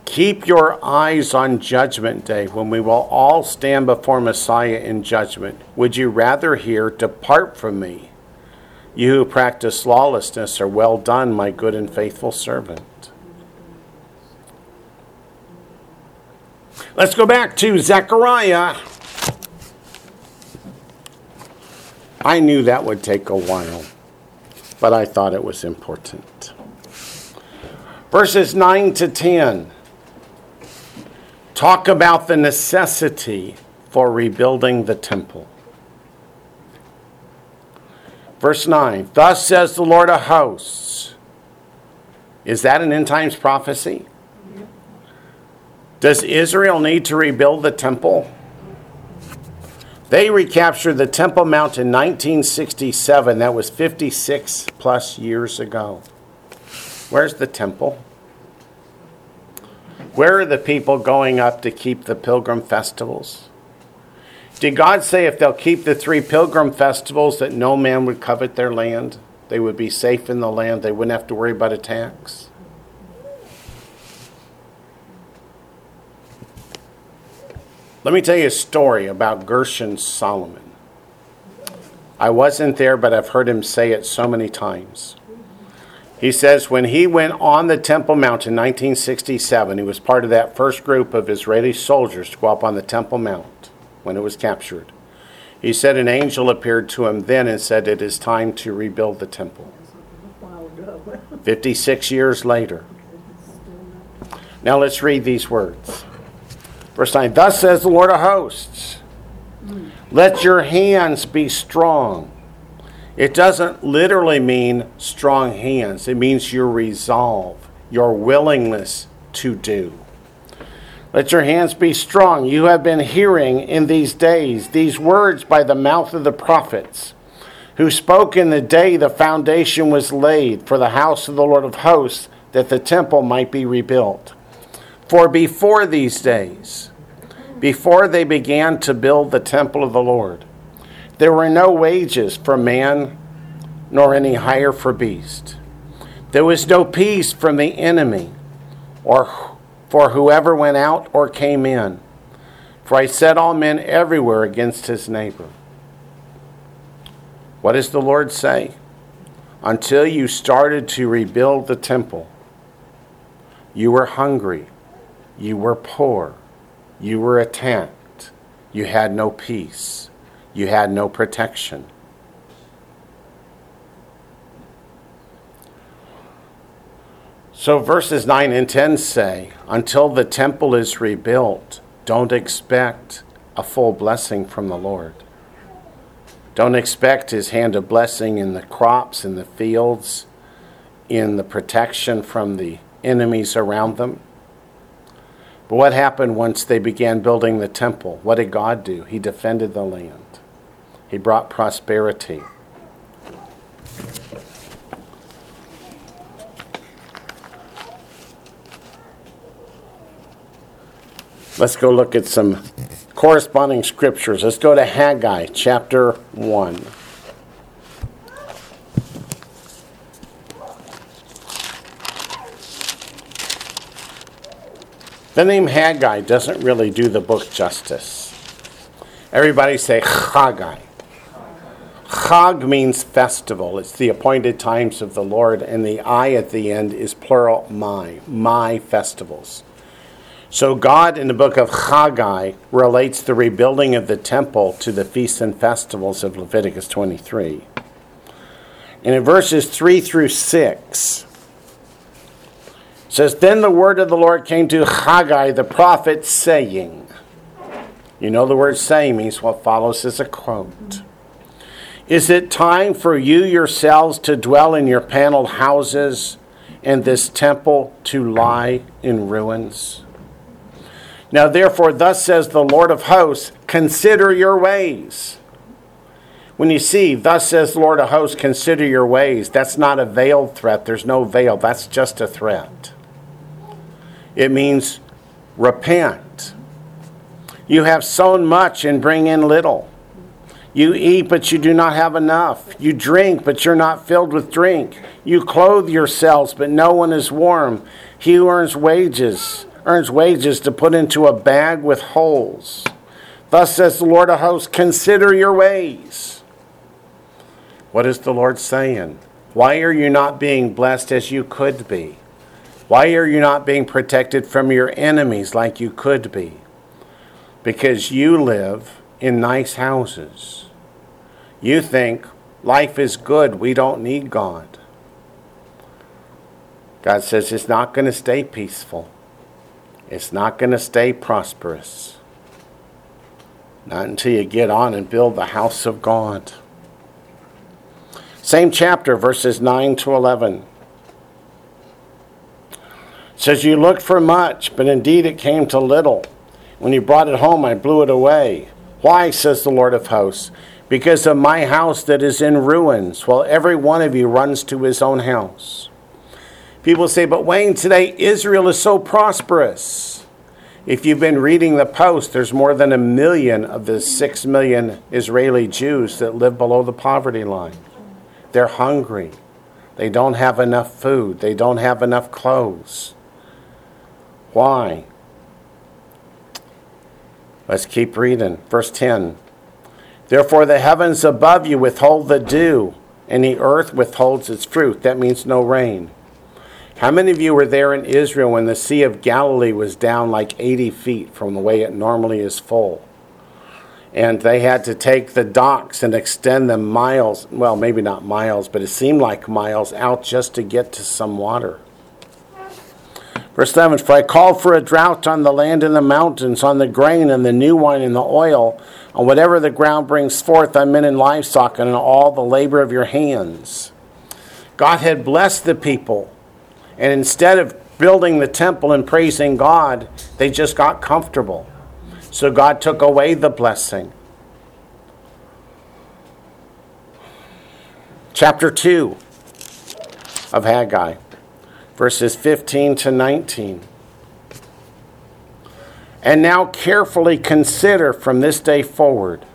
Keep your eyes on Judgment Day when we will all stand before Messiah in judgment. Would you rather hear, Depart from me? You who practice lawlessness are well done, my good and faithful servant. Let's go back to Zechariah. I knew that would take a while, but I thought it was important. Verses 9 to 10 talk about the necessity for rebuilding the temple. Verse 9 Thus says the Lord of hosts. Is that an end times prophecy? Does Israel need to rebuild the temple? They recaptured the Temple Mount in 1967. That was 56 plus years ago. Where's the temple? Where are the people going up to keep the pilgrim festivals? Did God say if they'll keep the three pilgrim festivals that no man would covet their land? They would be safe in the land. They wouldn't have to worry about a Let me tell you a story about Gershon Salomon. I wasn't there, but I've heard him say it so many times. He says when he went on the Temple Mount in 1967, he was part of that first group of Israeli soldiers to go up on the Temple Mount when it was captured. He said an angel appeared to him then and said, It is time to rebuild the temple. 56 years later. Now let's read these words. Verse 9 Thus says the Lord of hosts, Let your hands be strong. It doesn't literally mean strong hands, it means your resolve, your willingness to do. Let your hands be strong. You have been hearing in these days these words by the mouth of the prophets, who spoke in the day the foundation was laid for the house of the Lord of hosts, that the temple might be rebuilt. For before these days, before they began to build the temple of the Lord, there were no wages for man, nor any hire for beast. There was no peace from the enemy, or for whoever went out or came in. For I set all men everywhere against his neighbor. What does the Lord say? Until you started to rebuild the temple, you were hungry, you were poor, you were attacked, you had no peace, you had no protection. So verses 9 and 10 say, until the temple is rebuilt, don't expect a full blessing from the Lord. Don't expect his hand of blessing in the crops, in the fields, in the protection from the enemies around them. But what happened once they began building the temple? What did God do? He defended the land, He brought prosperity. Let's go look at some corresponding scriptures. Let's go to Haggai chapter 1. The name Haggai doesn't really do the book justice. Everybody say Haggai. Chag means festival. It's the appointed times of the Lord, and the I at the end is plural my, my festivals. So, God in the book of Haggai relates the rebuilding of the temple to the feasts and festivals of Leviticus 23. And in verses 3 through 6, says, Then the word of the Lord came to Haggai the prophet, saying, You know the word saying means what follows is a quote. Is it time for you yourselves to dwell in your paneled houses and this temple to lie in ruins? Now, therefore, thus says the Lord of hosts, consider your ways. When you see, thus says the Lord of hosts, consider your ways, that's not a veiled threat. There's no veil. That's just a threat. It means repent. You have sown much and bring in little. You eat, but you do not have enough. You drink, but you're not filled with drink. You clothe yourselves, but no one is warm. He who earns wages earns wages to put into a bag with holes. Thus says the Lord of hosts, consider your ways. What is the Lord saying? Why are you not being blessed as you could be? Why are you not being protected from your enemies like you could be? Because you live in nice houses. You think life is good, we don't need God. God says it's not going to stay peaceful. It's not going to stay prosperous. Not until you get on and build the house of God. Same chapter, verses 9 to 11. It says, You looked for much, but indeed it came to little. When you brought it home, I blew it away. Why, says the Lord of hosts? Because of my house that is in ruins, while every one of you runs to his own house. People say, but Wayne, today Israel is so prosperous. If you've been reading the Post, there's more than a million of the six million Israeli Jews that live below the poverty line. They're hungry. They don't have enough food. They don't have enough clothes. Why? Let's keep reading. Verse 10 Therefore, the heavens above you withhold the dew, and the earth withholds its fruit. That means no rain. How many of you were there in Israel when the Sea of Galilee was down like 80 feet from the way it normally is full? And they had to take the docks and extend them miles, well, maybe not miles, but it seemed like miles out just to get to some water. Verse 11 For I called for a drought on the land and the mountains, on the grain and the new wine and the oil, on whatever the ground brings forth, on men and livestock, and on all the labor of your hands. God had blessed the people, and instead of building the temple and praising God, they just got comfortable. So God took away the blessing. Chapter 2 of Haggai verses 15 to 19. And now carefully consider from this day forward.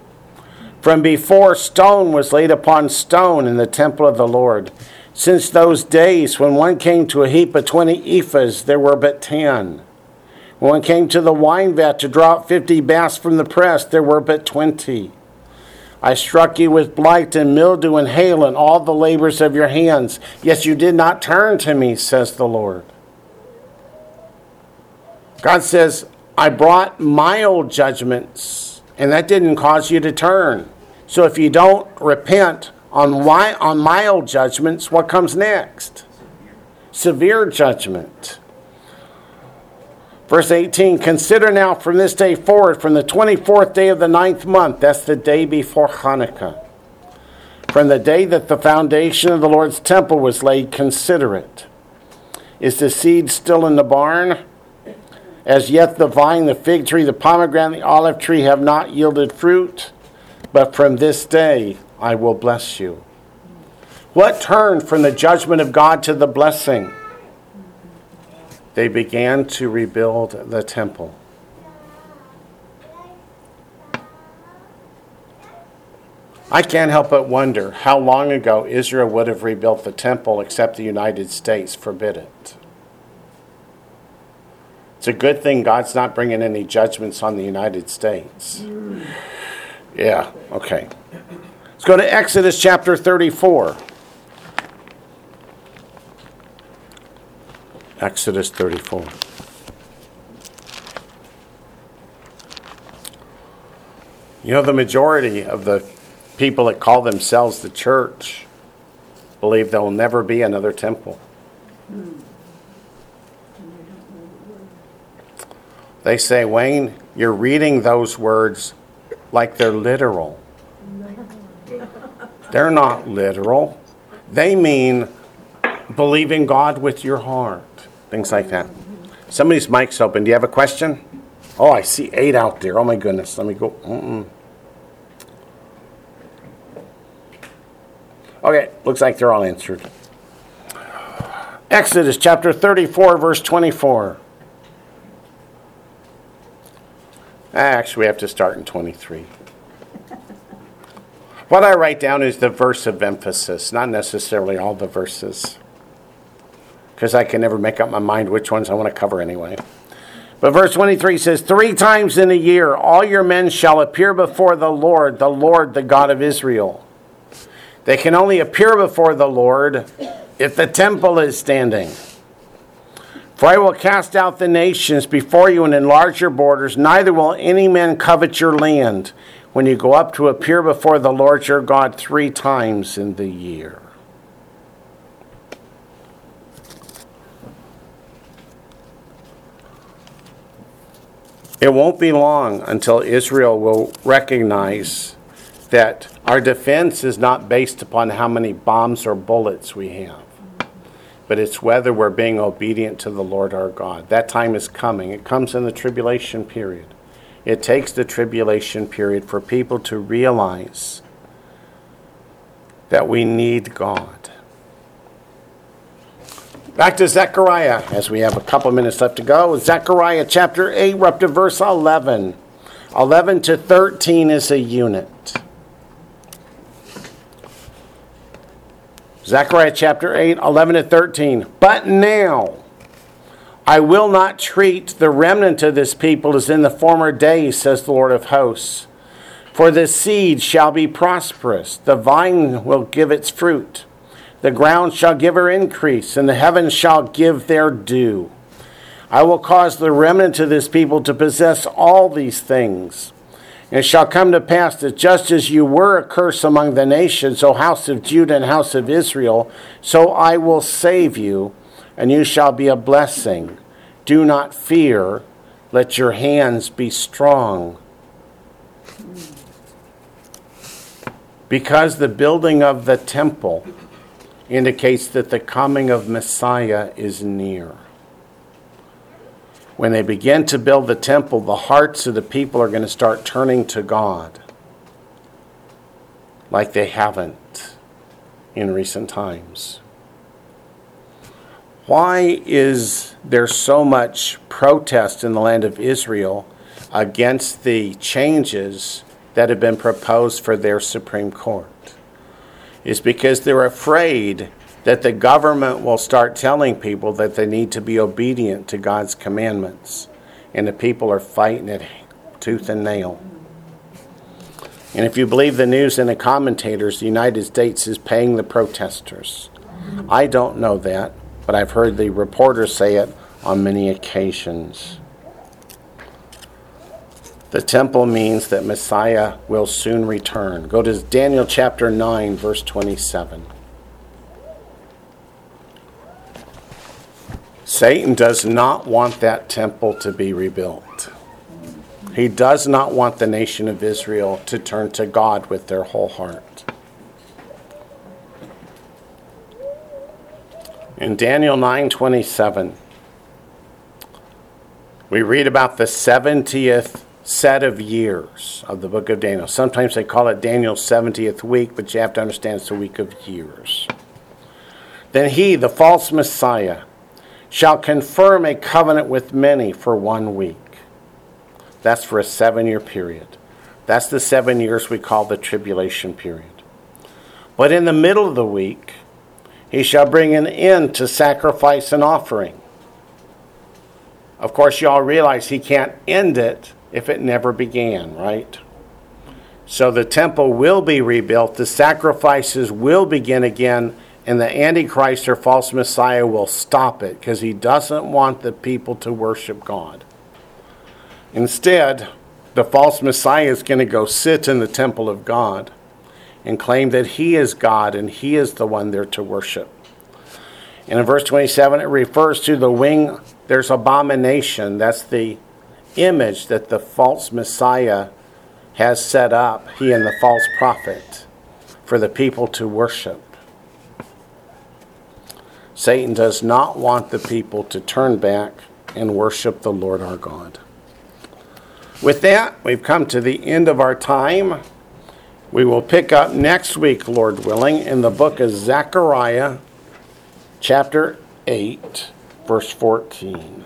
From before stone was laid upon stone in the temple of the Lord, since those days when one came to a heap of twenty ephahs, there were but ten. When one came to the wine vat to draw out fifty baths from the press, there were but twenty. I struck you with blight and mildew and hail and all the labors of your hands. Yet you did not turn to me, says the Lord. God says, I brought mild judgments, and that didn't cause you to turn. So if you don't repent on, why, on mild judgments, what comes next? Severe judgment. Verse 18 Consider now from this day forward, from the 24th day of the ninth month, that's the day before Hanukkah, from the day that the foundation of the Lord's temple was laid, consider it. Is the seed still in the barn? As yet the vine, the fig tree, the pomegranate, the olive tree have not yielded fruit, but from this day I will bless you. What turned from the judgment of God to the blessing? They began to rebuild the temple. I can't help but wonder how long ago Israel would have rebuilt the temple except the United States forbid it. It's a good thing God's not bringing any judgments on the United States. Mm. Yeah, okay. Let's go to Exodus chapter 34. Exodus 34. You know, the majority of the people that call themselves the church believe there will never be another temple. They say, Wayne, you're reading those words like they're literal. They're not literal. They mean believing God with your heart things like that. Somebody's mic's open. Do you have a question? Oh, I see eight out there. Oh my goodness. Let me go. Mm-mm. Okay, looks like they're all answered. Exodus chapter 34, verse 24. Actually, we have to start in 23. What I write down is the verse of emphasis, not necessarily all the verses because I can never make up my mind which ones I want to cover anyway. But verse 23 says, Three times in a year all your men shall appear before the Lord, the Lord, the God of Israel. They can only appear before the Lord if the temple is standing. For I will cast out the nations before you and enlarge your borders, neither will any man covet your land when you go up to appear before the Lord your God three times in the year. It won't be long until Israel will recognize that our defense is not based upon how many bombs or bullets we have, but it's whether we're being obedient to the Lord our God. That time is coming. It comes in the tribulation period. It takes the tribulation period for people to realize that we need God. Back to Zechariah, as we have a couple minutes left to go. Zechariah chapter 8, we're up to verse 11. 11 to 13 is a unit. Zechariah chapter 8, 11 to 13. But now I will not treat the remnant of this people as in the former days, says the Lord of hosts. For the seed shall be prosperous, the vine will give its fruit the ground shall give her increase, and the heavens shall give their dew. I will cause the remnant of this people to possess all these things. And it shall come to pass that just as you were a curse among the nations, O house of Judah and house of Israel, so I will save you, and you shall be a blessing. Do not fear, let your hands be strong. Because the building of the temple indicates that the coming of Messiah is near. When they begin to build the temple, the hearts of the people are going to start turning to God like they haven't in recent times. Why is there so much protest in the land of Israel against the changes that have been proposed for their Supreme Court? It's because they're afraid that the government will start telling people that they need to be obedient to God's commandments. And the people are fighting it tooth and nail. And if you believe the news and the commentators, the United States is paying the protesters. I don't know that, but I've heard the reporters say it on many occasions. The temple means that Messiah will soon return. Go to Daniel chapter 9, verse 27. Satan does not want that temple to be rebuilt. He does not want the nation of Israel to turn to God with their whole heart. In Daniel 9:27, we read about the 70th set of years of the book of Daniel. Sometimes they call it Daniel's 70th week, but you have to understand it's a week of years. Then he, the false Messiah, shall confirm a covenant with many for one week. That's for a seven year period. That's the seven years we call the tribulation period. But in the middle of the week, he shall bring an end to sacrifice and offering. Of course, you all realize he can't end it if it never began, right? So the temple will be rebuilt, the sacrifices will begin again, and the Antichrist or false Messiah will stop it because he doesn't want the people to worship God. Instead, the false Messiah is going to go sit in the temple of God and claim that he is God and he is the one there to worship. And in verse 27, it refers to the wing, there's abomination. That's the image that the false Messiah has set up, he and the false prophet, for the people to worship. Satan does not want the people to turn back and worship the Lord our God. With that, we've come to the end of our time. We will pick up next week, Lord willing, in the book of Zechariah, chapter 8, verse 14.